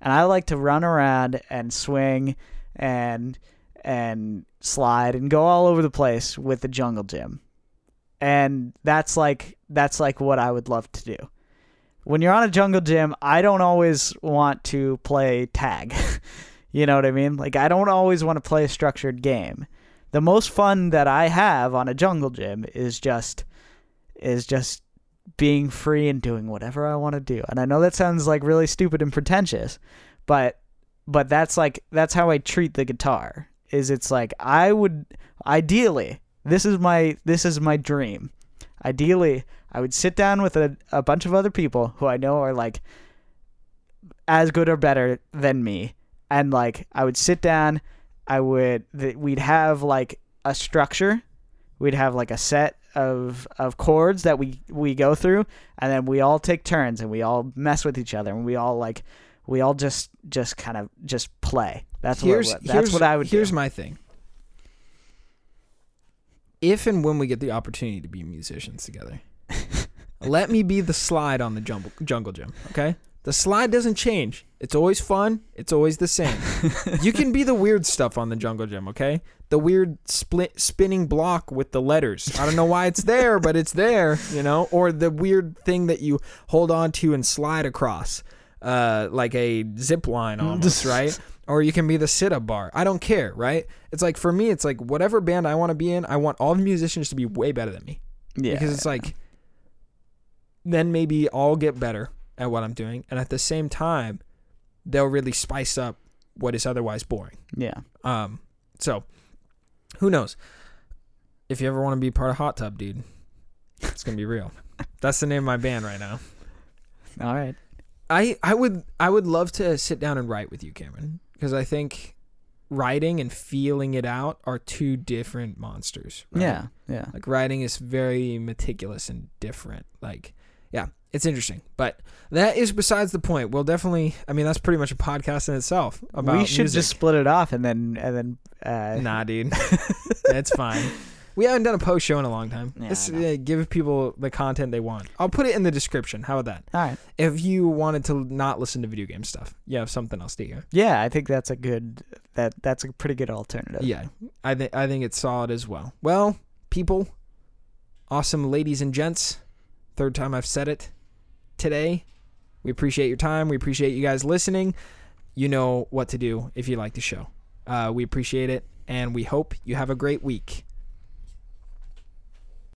And I like to run around and swing and and slide and go all over the place with the jungle gym. And that's like that's like what I would love to do. When you're on a jungle gym, I don't always want to play tag. (laughs) you know what I mean? Like I don't always want to play a structured game. The most fun that I have on a jungle gym is just is just being free and doing whatever I want to do. And I know that sounds like really stupid and pretentious, but but that's like that's how I treat the guitar. Is it's like I would ideally this is my this is my dream. Ideally, I would sit down with a, a bunch of other people who I know are like as good or better than me and like I would sit down I would th- we'd have like a structure we'd have like a set of of chords that we we go through and then we all take turns and we all mess with each other and we all like we all just just kind of just play that's here's what that's here's, what I would here's do. my thing. If and when we get the opportunity to be musicians together, (laughs) let me be the slide on the jungle jungle gym. Okay, the slide doesn't change. It's always fun. It's always the same. (laughs) you can be the weird stuff on the jungle gym. Okay, the weird split spinning block with the letters. I don't know why it's there, but it's there. You know, or the weird thing that you hold on to and slide across, uh, like a zip line almost, right? or you can be the sit up bar. I don't care, right? It's like for me, it's like whatever band I want to be in, I want all the musicians to be way better than me. yeah Because it's like then maybe I'll get better at what I'm doing. And at the same time, they'll really spice up what is otherwise boring. yeah Um, so who knows? If you ever want to be part of Hot Tub, dude, it's gonna be real. (laughs) That's the name of my band right now. all right I I would I would love to sit down and write with you, Cameron, because I think writing and feeling it out are two different monsters. right? yeah yeah Like writing is very meticulous and different. Like, yeah, it's interesting. But that is besides the point. We'll definitely. I mean, that's pretty much a podcast in itself about. we should music. just split it off and then and then uh Nah, dude, (laughs) it's fine. We haven't done a post show in a long time. Yeah, Let's uh, give people the content they want. I'll put it in the description. How about that? all right If you wanted to not listen to video game stuff, you have something else to hear. yeah i think that's a good that that's a pretty good alternative Yeah, I think I think it's solid as well. Well, people, awesome ladies and gents, third time I've said it today. We appreciate your time. We appreciate you guys listening. You know what to do if you like the show. Uh, we appreciate it, and we hope you have a great week.